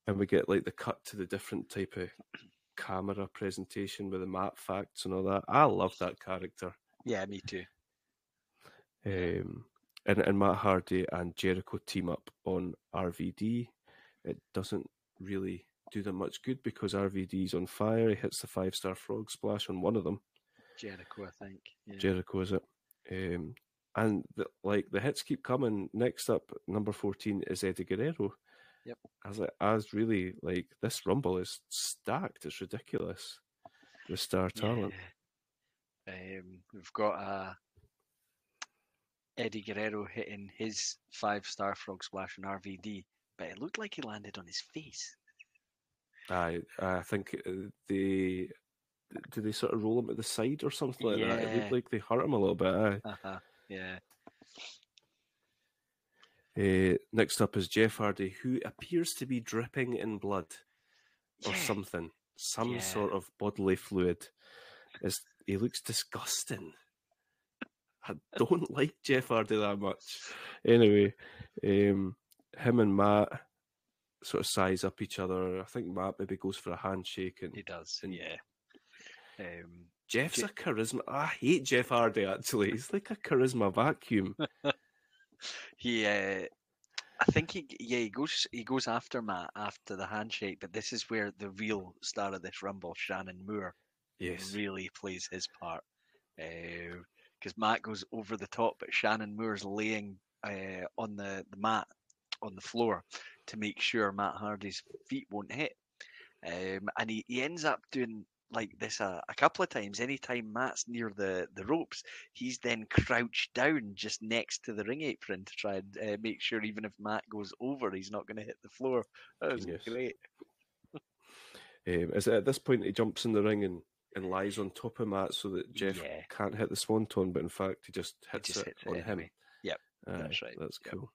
and we get like the cut to the different type of camera presentation with the Matt Facts and all that. I love that character. Yeah, me too. Um, and, and Matt Hardy and Jericho team up on RVD. It doesn't really do them much good because RVD's on fire. He hits the five star frog splash on one of them. Jericho, I think. Yeah. Jericho is it? Um, and the, like the hits keep coming. Next up, number fourteen is Eddie Guerrero. Yep. I was like, I was really like this rumble is stacked. It's ridiculous. The star talent. Yeah. Um, we've got uh, Eddie Guerrero hitting his five star frog splash on RVD, but it looked like he landed on his face. I I think uh, they do they sort of roll him to the side or something like that. It Yeah. looked like they hurt him a little bit. Uh-huh. Yeah. Uh, next up is Jeff Hardy, who appears to be dripping in blood or Yeah. something, some Yeah. sort of bodily fluid. Is he looks disgusting. I don't like Jeff Hardy that much. Anyway, um, him and Matt sort of size up each other. I think Matt maybe goes for a handshake, and He does. And- Yeah. Um, Jeff's Je- a charisma. I hate Jeff Hardy actually. He's like a charisma vacuum. he, uh, I think he, yeah, he goes, he goes after Matt after the handshake, but this is where the real star of this rumble, Shannon Moore, Yes. really plays his part. Because Matt goes over the top, but Shannon Moore's laying uh, on the, the mat on the floor to make sure Matt Hardy's feet won't hit. Um, and he, he ends up doing like this a, a couple of times. Anytime Matt's near the, the ropes, he's then crouched down just next to the ring apron to try and uh, make sure even if Matt goes over, he's not going to hit the floor. That was great. Um, is it at this point he jumps in the ring and, and lies on top of Matt so that Jeff Yeah. can't hit the swanton, but in fact he just He hits just it hits it on him. anyway. Yep, Aye, that's right, That's yep. cool.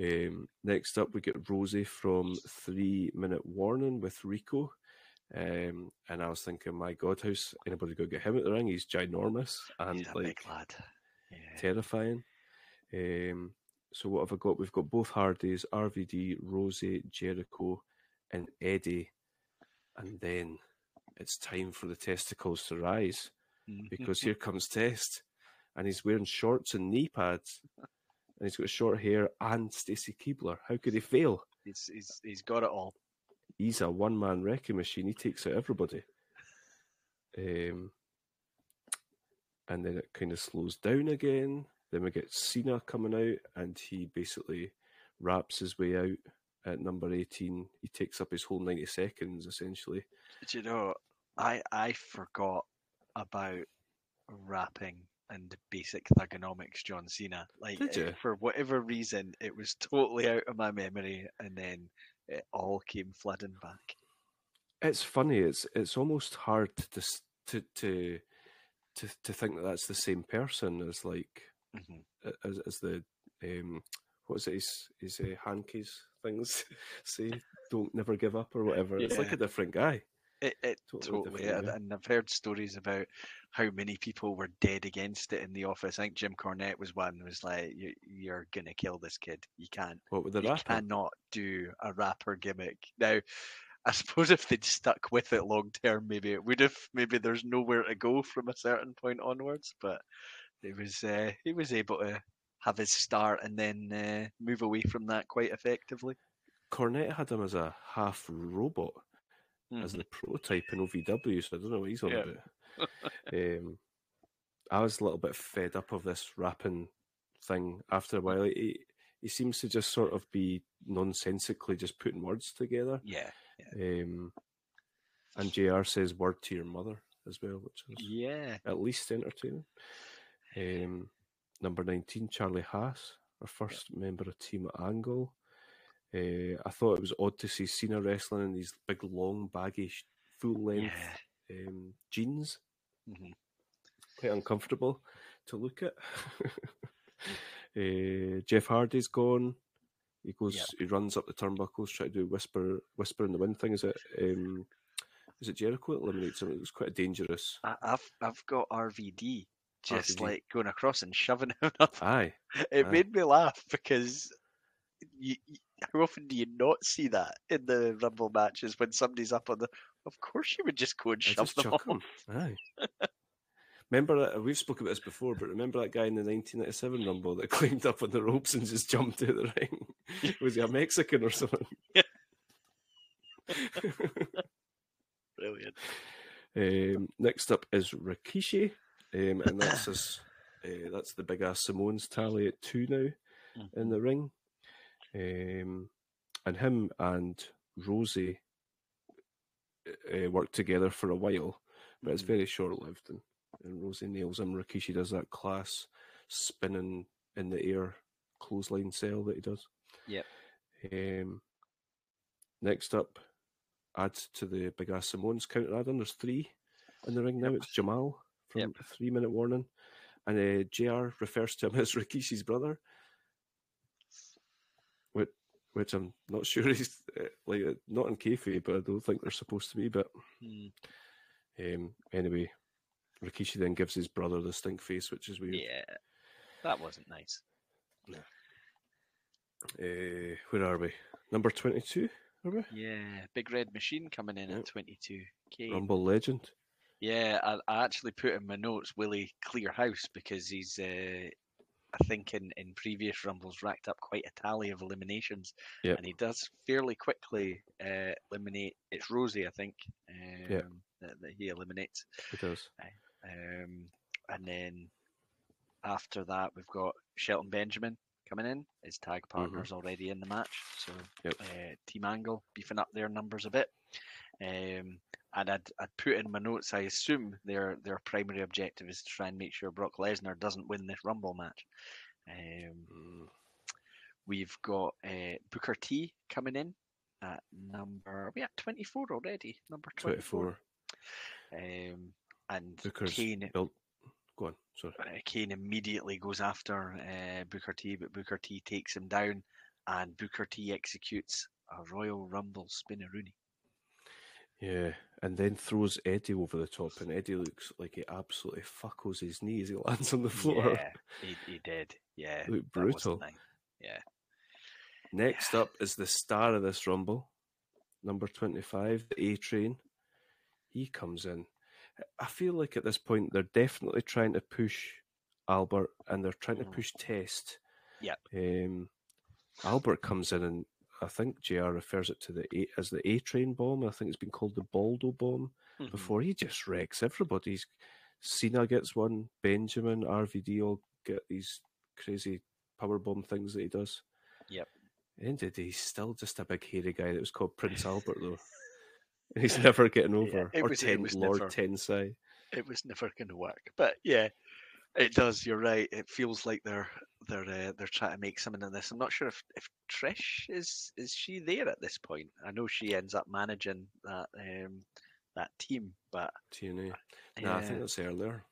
Um, next up, we get Rosey from Three Minute Warning with Rico. Um, and I was thinking, my God, how's anybody going to get him at the ring? He's ginormous and He's like. Yeah. terrifying. Um, so what have I got? We've got both Hardys, RVD, Rosey, Jericho, and Eddie. And then it's time for the testicles to rise Mhm. because here comes Test, and he's wearing shorts and knee pads, and he's got short hair and Stacy Keibler. How could he fail? he's, he's, he's got it all. He's a one man wrecking machine. He takes out everybody. Um, and then it kind of slows down again. Then we get Cena coming out, and he basically raps his way out at number 18. He takes up his whole 90 seconds essentially. Do you know, I I forgot about rapping and basic Thuganomics John Cena. Like uh, you? for whatever reason, it was totally out of my memory, and then it all came flooding back. It's funny. It's it's almost hard to to to to, to think that that's the same person as like Mhm. as as the um what is it his his uh, hankies things say don't never give up or whatever. It's like a different guy. It, it Totally totally, different, and, and I've heard stories about how many people were dead against it in the office. I think Jim Cornette was one. Was like, you, "You're gonna kill this kid. You can't. What with the you rapper? cannot do a rapper gimmick." Now, I suppose if they'd stuck with it long term, maybe it would have. Maybe there's nowhere to go from a certain point onwards. But it was uh, he was able to have his start and then uh, move away from that quite effectively. Cornette had him as a half robot, as Mhm. the prototype in OVW, so I don't know what he's on Yeah. about. um, I was a little bit fed up of this rapping thing after a while. He, he seems to just sort of be nonsensically just putting words together. Yeah, Um, and JR says word to your mother as well, which is yeah, at least entertaining. Um, number 19, Charlie Haas, our first member of Team Angle. Uh, I thought it was odd to see Cena wrestling in these big, long, baggy, full length yeah. um, jeans. Mhm. Quite uncomfortable to look at. uh, Jeff Hardy's gone. He goes. Yep. He runs up the turnbuckles, try to do whisper, whisper in the wind thing. Is it? Um, is it Jericho that eliminates him? It was quite dangerous. I, I've I've got RVD just RVD. like going across and shoving him up. Aye, It aye. made me laugh because you, how often do you not see that in the Rumble matches when somebody's up on the? Of course, you would just go and I shove them off. him. Aye. Remember that we've spoken about this before, but remember that guy in the 1997 Rumble that climbed up on the ropes and just jumped out the ring? Was he a Mexican or something? Brilliant. Um, next up is Rikishi, um, and that's his, uh, that's the big ass Samoans tally at two now in the ring, um, and him and Rosey uh, worked together for a while, but it's Mhm. very short lived. And, and Rosey nails him. Rikishi does that class spinning in the air clothesline cell that he does. Yep. Um, next up, adds to the big ass Samoans counter add on. There's three in the ring now. It's Jamal from Yep. Three Minute Warning. And uh, JR refers to him as Rikishi's brother, which, I'm not sure he's uh, like uh, not in kayfabe, but I don't think they're supposed to be. But Hmm. um, anyway, Rikishi then gives his brother the stink face, which is weird. Yeah, that wasn't nice. Uh, where are we? Number 22, are we? Yeah, big red machine coming in Yep. at 22k. Rumble legend. Yeah, I, I actually put in my notes Willie Clearhouse because he's, uh, I think, in, in previous Rumbles racked up quite a tally of eliminations. Yep. And he does fairly quickly uh, eliminate. It's Rosey, I think, um, Yep. that, that he eliminates. He does. Um, and then after that, we've got Shelton Benjamin coming in. His tag partner's already in the match, so Yep. uh, Team Angle beefing up their numbers a bit. Um, and I'd, I'd put in my notes. I assume their their primary objective is to try and make sure Brock Lesnar doesn't win this Rumble match. Um, Mm, we've got uh, Booker T coming in at number. Are we at twenty four already? Number twenty four. 24. Um, and Booker's Kane built. Go on, sorry. uh, Kane immediately goes after uh, Booker T, but Booker T takes him down, and Booker T executes a Royal Rumble spinneroonie. Yeah, and then throws Eddie over the top, and Eddie looks like he absolutely fuckles his knee as he lands on the floor. Yeah, he, he did. Yeah, Looked brutal. Yeah, Next up is the star of this Rumble, number 25, the A Train. He comes in. I feel like at this point they're definitely trying to push Albert and they're trying to Mhm. push Test. Yeah. Um, Albert comes in and I think JR refers it to the A, as the A Train bomb. I think it's been called the Baldo bomb Mhm. before. He just wrecks everybody. He's, Cena gets one, Benjamin, RVD all get these crazy power bomb things that he does. Yep. End of the day, he's still just a big hairy guy that was called Prince Albert, though. He's never getting over. it or was- it ten, was Lord never- Tensai. it was never going to work. But yeah, it does. You're right. It feels like they're they're uh, they're trying to make something of this. I'm not sure if, if Trish is is she there at this point. I know she ends up managing that um that team, but T&A. Nah, I think yeah, that's earlier.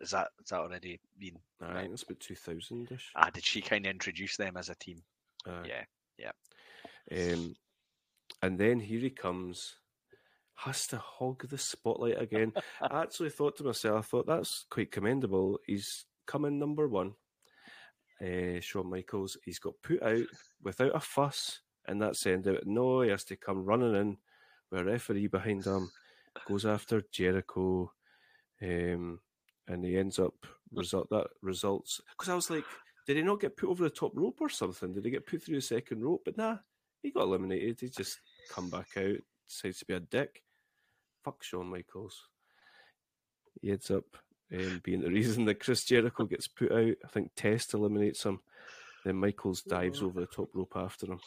is that is that already been? I Right. think that's about 2000 ish. Ah, did she kind of introduce them as a team? Yeah, Um, and then here he comes, has to hog the spotlight again. I actually thought to myself, I thought that's quite commendable. He's coming number one. Uh, Shawn Michaels, he's got put out without a fuss, and that's end out. No, he has to come running in with a referee behind him, goes after Jericho, um, and he ends up result that results because I was like, did he not get put over the top rope or something? Did he get put through the second rope? But nah, he got eliminated. He just come back out, decides to be a dick. Fuck Shawn Michaels. He ends up um, being the reason that Chris Jericho gets put out. I think Test eliminates him. Then Michaels dives over the top rope after him.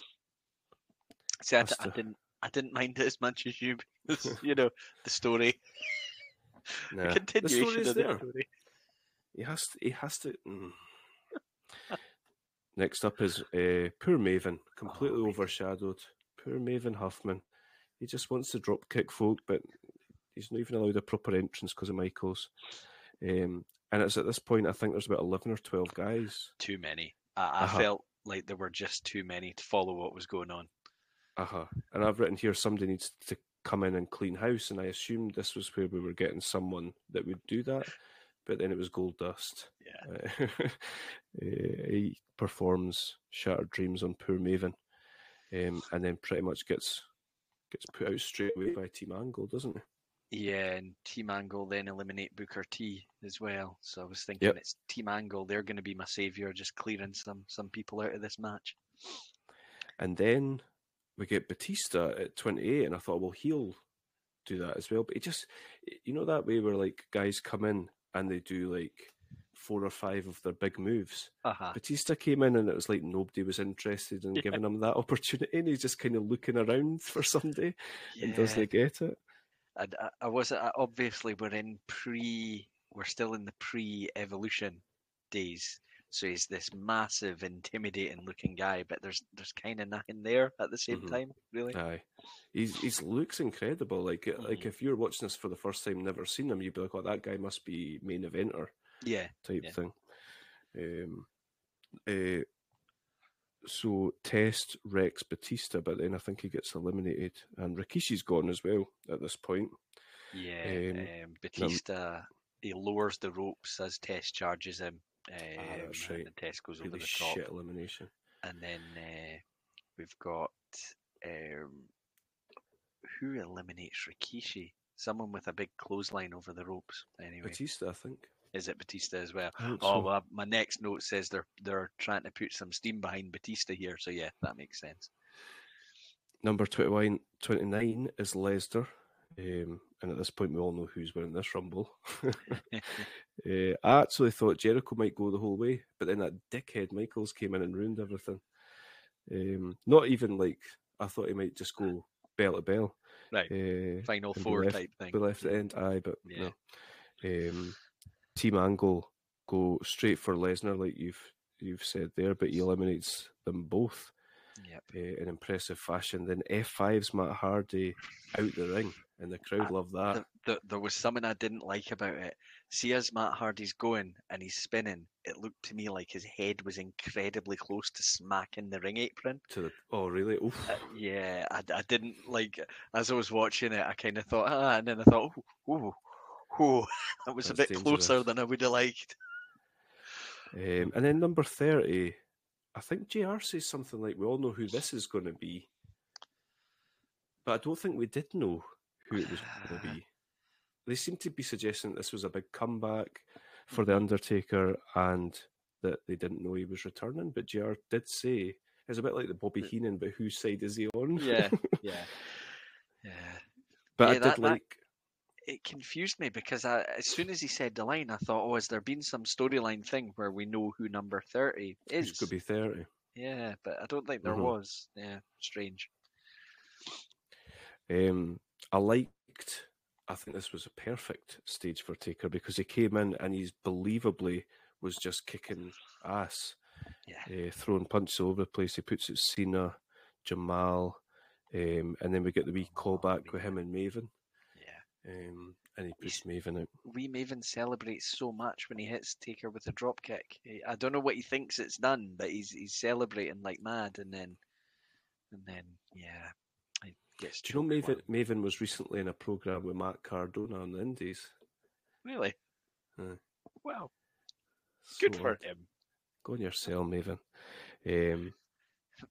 See, I, That's d- I didn't, I didn't mind it as much as you. because, you know, the story, Nah, the the continuation story is of the there. story. He has to. He has to. mm. Next up is uh, poor Maven, completely Maven. overshadowed. Poor Maven Huffman. He just wants to drop kick folk, but he's not even allowed a proper entrance because of Michaels. Um, and it's at this point I think there's about eleven or twelve guys. Too many. I, I Uh-huh. felt like there were just too many to follow what was going on. Uh huh. And I've written here somebody needs to come in and clean house, and I assumed this was where we were getting someone that would do that, but then it was Goldust. Yeah. Uh, he performs Shattered Dreams on Poor Maven, um, and then pretty much gets gets put out straight away by Team Angle, doesn't he? Yeah, and Team Angle then eliminate Booker T as well. So I was thinking Yep. it's Team Angle. They're going to be my savior, just clearing some some people out of this match. And then we get Batista at 28, and I thought, well, he'll do that as well. But it just, you know, that way where like guys come in and they do like four or five of their big moves. Uh-huh. Batista came in and it was like nobody was interested in Yeah. giving him that opportunity, and he's just kind of looking around for somebody and doesn't get it. I, I, I was I, obviously we're in pre. We're still in the pre-evolution days. So he's this massive, intimidating looking guy, but there's there's kind of nothing there at the same Mhm. time, really. Aye, he's he's looks incredible. Like uh, like Mhm. if you're watching this for the first time, never seen him, you'd be like, "Oh, that guy must be main eventer." Yeah, type Yeah. thing. Um, uh, so Test wrecks Batista, but then I think he gets eliminated, and Rikishi's gone as well at this point. yeah. Um, Um, Batista he lowers the ropes as Test charges him. Um, Ah, that's right. And Test goes over the top. shit elimination. and then uh, we've got um, who eliminates Rikishi? Someone with a big clothesline over the ropes. Anyway, Batista, I think. Is it Batista as well? Oh so. well, my next note says they're they're trying to put some steam behind Batista here. So yeah, that makes sense. Number 21, 29 is Lesnar. Um, and at this point, we all know who's winning this Rumble. Uh, I actually thought Jericho might go the whole way, but then that dickhead Michaels came in and ruined everything. Um, not even like I thought he might just go bell to bell. Right. Uh, Final four left- type thing. be left the end. Aye, but Yeah. no. Um, Team Angle go straight for Lesnar, like you've you've said there, but he eliminates them both Yep. uh, in impressive fashion. Then F5's Matt Hardy out the ring, and the crowd Ah, love that. Th- th- there was something I didn't like about it. See, as Matt Hardy's going and he's spinning, it looked to me like his head was incredibly close to smacking the ring apron. To the oh really? Oof. Uh, yeah, I, I didn't like as I was watching it. I kind of thought, ah, and then I thought, ooh, ooh. that was a That's bit closer than I would have liked. Um, and then number 30, I think JR says something like, We all know who this is going to be. But I don't think we did know who it was going to be. They seem to be suggesting this was a big comeback for The Undertaker and that they didn't know he was returning. But JR did say, it's a bit like the Bobby Heenan, but whose side is he on? Yeah, yeah, yeah. but Yeah, I did that- that- like. It confused me because I, as soon as he said the line, I thought, oh, has there been some storyline thing where we know who number thirty is? It could be 30. Yeah, but I don't think there Mhm. was. Yeah, strange. Um, I liked. I think this was a perfect stage for Taker because he came in and he's believably was just kicking ass, Yeah. uh, throwing punches all over the place. He puts it Cena, Jamal, um, and then we get the wee callback with him and Maven. Um, and he puts Maven out. Wee Maven celebrates so much when he hits Taker with a drop kick. I don't know what he thinks it's done, but he's he's celebrating like mad, and then and then yeah, gets. Do you know Maven? one. Maven was recently in a program with Matt Cardona on the Indies. Really? Aye. Wow. Good So, for him. Go on your cell, Maven. Um,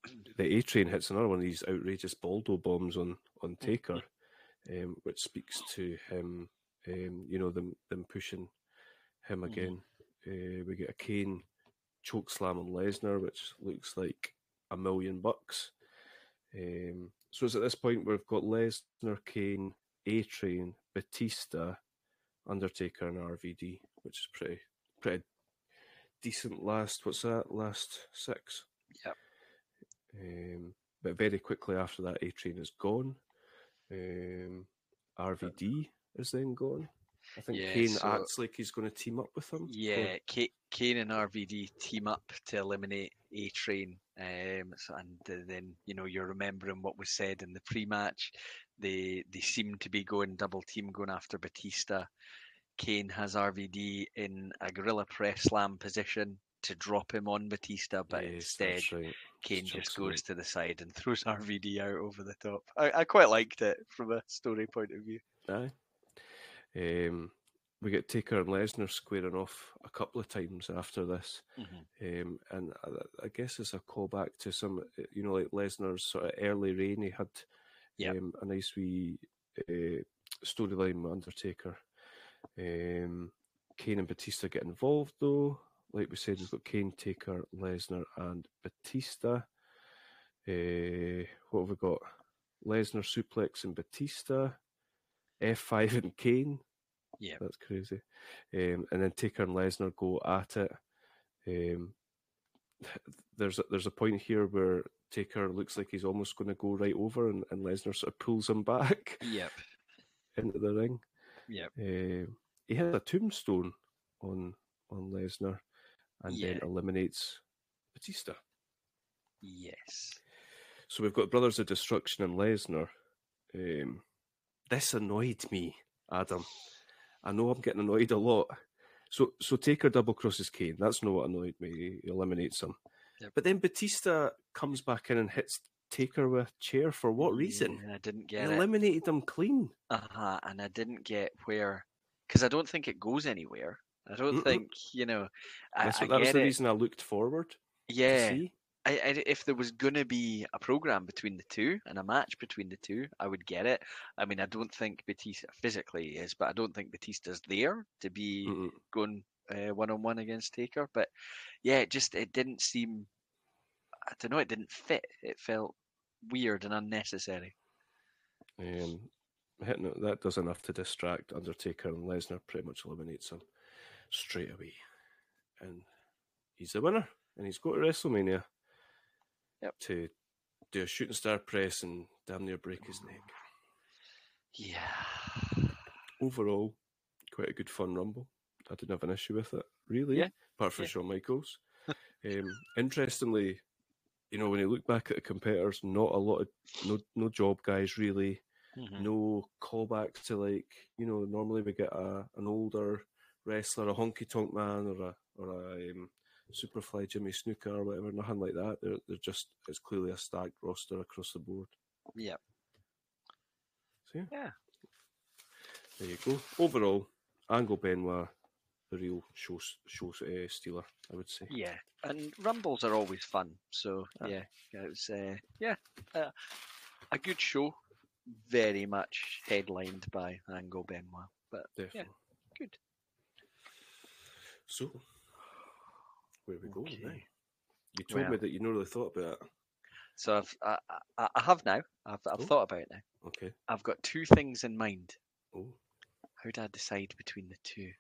the A train hits another one of these outrageous Baldo bombs on on Taker, um, which speaks to him. Um, you know them them pushing him Mhm. again. Uh, we get a Kane choke slam on Lesnar, which looks like a million bucks. Um, so it's at this point we've got Lesnar, Kane, A Train, Batista, Undertaker, and RVD, which is pretty pretty decent. Last what's that? Last six. Yeah. Um, but very quickly after that, A Train is gone. Um, RVD is then gone. I think Yeah, Kane so- acts like he's going to team up with him. Yeah, Ka- Kane and RVD team up to eliminate A Train, um, so, and uh, then you know you're remembering what was said in the pre-match. They they seem to be going double team, going after Batista. Kane has RVD in a gorilla press slam position to drop him on Batista, but Yes, instead right. Kane chucks just goes to the side and throws RVD out over the top. I, I quite liked it from a story point of view. Aye. Um, we get Taker and Lesnar squaring off a couple of times after this, um, and I, I guess it's a callback to some, uh, you know, like Lesnar's sort of early reign. He had Yep. um, a nice wee uh, storyline with Undertaker. Um, Kane and Batista get involved though. Like we said, we've got Kane, Taker, Lesnar, and Batista. Uh, what have we got? Lesnar suplex and Batista. F5 and Kane. Yeah. That's crazy. Um, and then Taker and Lesnar go at it. Um, there's a, there's a point here where Taker looks like he's almost going to go right over, and, and Lesnar sort of pulls him back Yep. into the ring. Yep. Um, he had a tombstone on on Lesnar, and then eliminates Batista. Yes. So we've got Brothers of Destruction and Lesnar. Um, this annoyed me, Adam. I know I'm getting annoyed a lot. So so Taker double crosses Kane. That's not what annoyed me. He eliminates him. Yep. But then Batista comes back in and hits Taker with a chair for what reason? Yeah, I didn't He get it. eliminated him clean. Uh-huh, and I didn't get where, because I don't think it goes anywhere. I don't Mm-mm. think you know. I, That's I that was the it. reason I looked forward to Yeah, see. I, I, if there was gonna be a program between the two and a match between the two, I would get it. I mean, I don't think Batista physically is, but I don't think Batista's there to be Mm-mm. going one on one against Taker. But yeah, it just it didn't seem. I don't know. It didn't fit. It felt weird and unnecessary. Um, that does enough to distract Undertaker and Lesnar. Pretty much eliminates him straight away, and he's the winner. And he's got to WrestleMania Yep. to do a shooting star press and damn near break his neck. Yeah. Overall, quite a good fun rumble. I didn't have an issue with it, really. Yeah, Apart from yeah. Shawn Michaels. um, interestingly, you know, when you look back at the competitors, not a lot of no no job guys really. Mhm. no callback to like you know normally we get a an older wrestler, a honky tonk man, or a or a um, superfly Jimmy Snuka or whatever. Nothing like that. They're they're just it's clearly a stacked roster across the board. Yeah. So yeah, Yeah. there you go. Overall, Angle Benoit, the real show show uh, stealer, I would say. Yeah, and rumbles are always fun. So Ah. yeah, it was uh, yeah uh, a good show. Very much headlined by Angle Benoit, but Definitely. good. So where we going now? You told me that you not really thought about it. So I've I, I, I have now. I've I've Oh. thought about it now. Okay. I've got two things in mind. Oh, How do I decide between the two?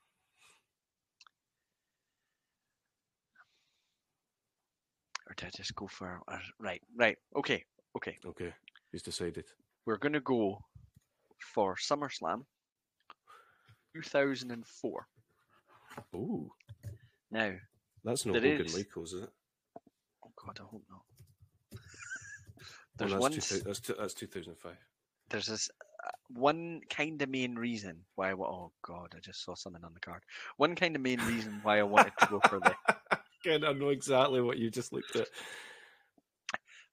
Or do I just go for uh, right? Right. Okay. Okay. okay. He's decided. We're gonna go for SummerSlam 2004. Oh, Now, that's not Hogan is. Michaels, is it? oh god, I hope not. Oh, There's that's one. two that's two, that's 2005. There's this uh, one kind of main reason why. I, oh god, I just saw something on the card. One kind of main reason why I wanted to go for the Again, I know exactly what you just looked at.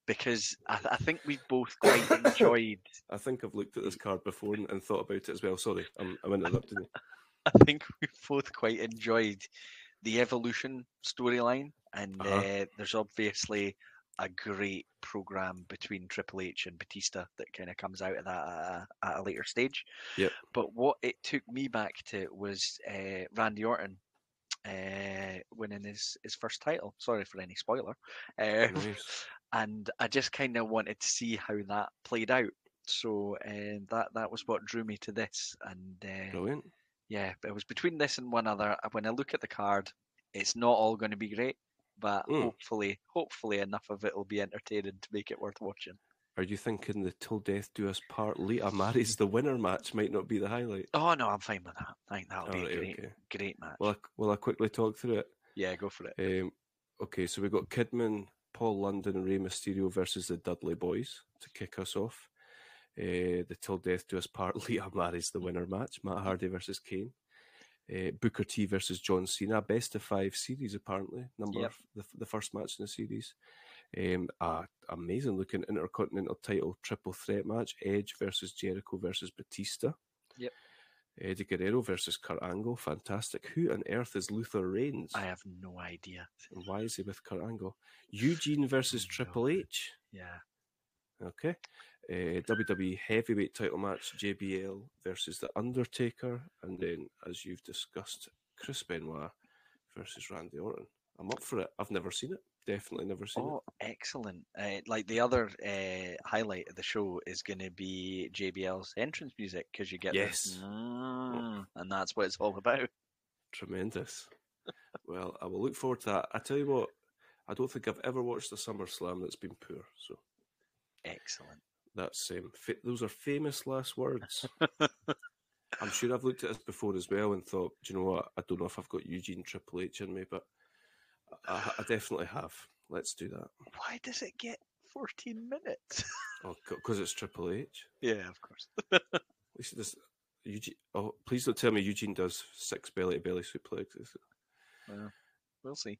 because I, I think we both quite enjoyed. I think I've looked at this card before and, and thought about it as well. Sorry, I'm, I'm interrupting you. I think we both quite enjoyed the evolution storyline, and Uh-huh. uh, there's obviously a great program between Triple H and Batista that kind of comes out of that at a, at a later stage. Yep. But what it took me back to was uh, Randy Orton uh, winning his, his first title. Sorry for any spoiler. Um, Nice. and I just kind of wanted to see how that played out. So uh, that that was what drew me to this, and uh, Brilliant. Yeah, but it was between this and one other. uh, When I look at the card, it's not all going to be great, but Mm. hopefully, hopefully enough of it will be entertaining to make it worth watching. Are you thinking the Till Death Do Us Part Lita marries the winner match might not be the highlight? Oh no, I'm fine with that. I think that'll be a great, okay. great match. Will I, will I quickly talk through it? yeah, go for it. Um, okay, so we've got Kidman, Paul London, and Rey Mysterio versus the Dudley Boys to kick us off. Uh, the Till Death Do Us Part Lita marries the winner match. Matt Hardy versus Kane. Uh, Booker T versus John Cena. Best of five series, apparently. Number Yep. the, the first match in the series. Um, amazing looking Intercontinental title triple threat match. Edge versus Jericho versus Batista. Yep. Eddie Guerrero versus Kurt Angle. Fantastic. Who on earth is Luther Reigns? I have no idea. And why is he with Kurt Angle? Eugene versus Triple H. Yeah, Okay. Uh, WWE Heavyweight Title match: JBL versus The Undertaker, and then, as you've discussed, Chris Benoit versus Randy Orton. I'm up for it. I've never seen it. Definitely never seen it. Oh, excellent! Uh, like the other uh, highlight of the show is going to be JBL's entrance music because you get Yes. this, "Mm," and that's what it's all about. Tremendous. well, I will look forward to that. I tell you what, I don't think I've ever watched a SummerSlam that's been poor. So Excellent. That's um, fa- those are famous last words. I'm sure I've looked at this before as well and thought, do you know what? I don't know if I've got Eugene Triple H in me, but I, I definitely have. Let's do that. Why does it get 14 minutes? Oh, because it's Triple H. yeah, of course. At least it. Eugene. Oh, please don't tell me Eugene does six belly to belly suplexes. We'll see.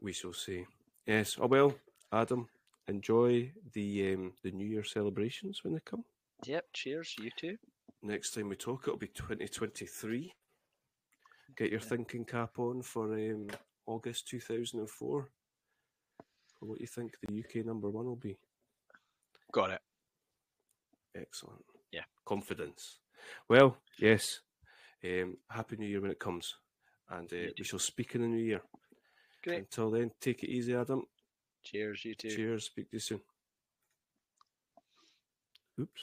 We shall see. Yes. Oh well, Adam. Enjoy the um, the New Year celebrations when they come. Yep. Cheers, you too. Next time we talk, it'll be 2023. Get your thinking cap on for um, August 2004. For what you think the UK number one will be. Got it. Excellent. Yeah. Confidence. Well, yes. Um, Happy New Year when it comes. And uh, we shall speak in the new year. Great. Until then, take it easy, Adam. Cheers, you too. Cheers. Speak to you soon. Oops.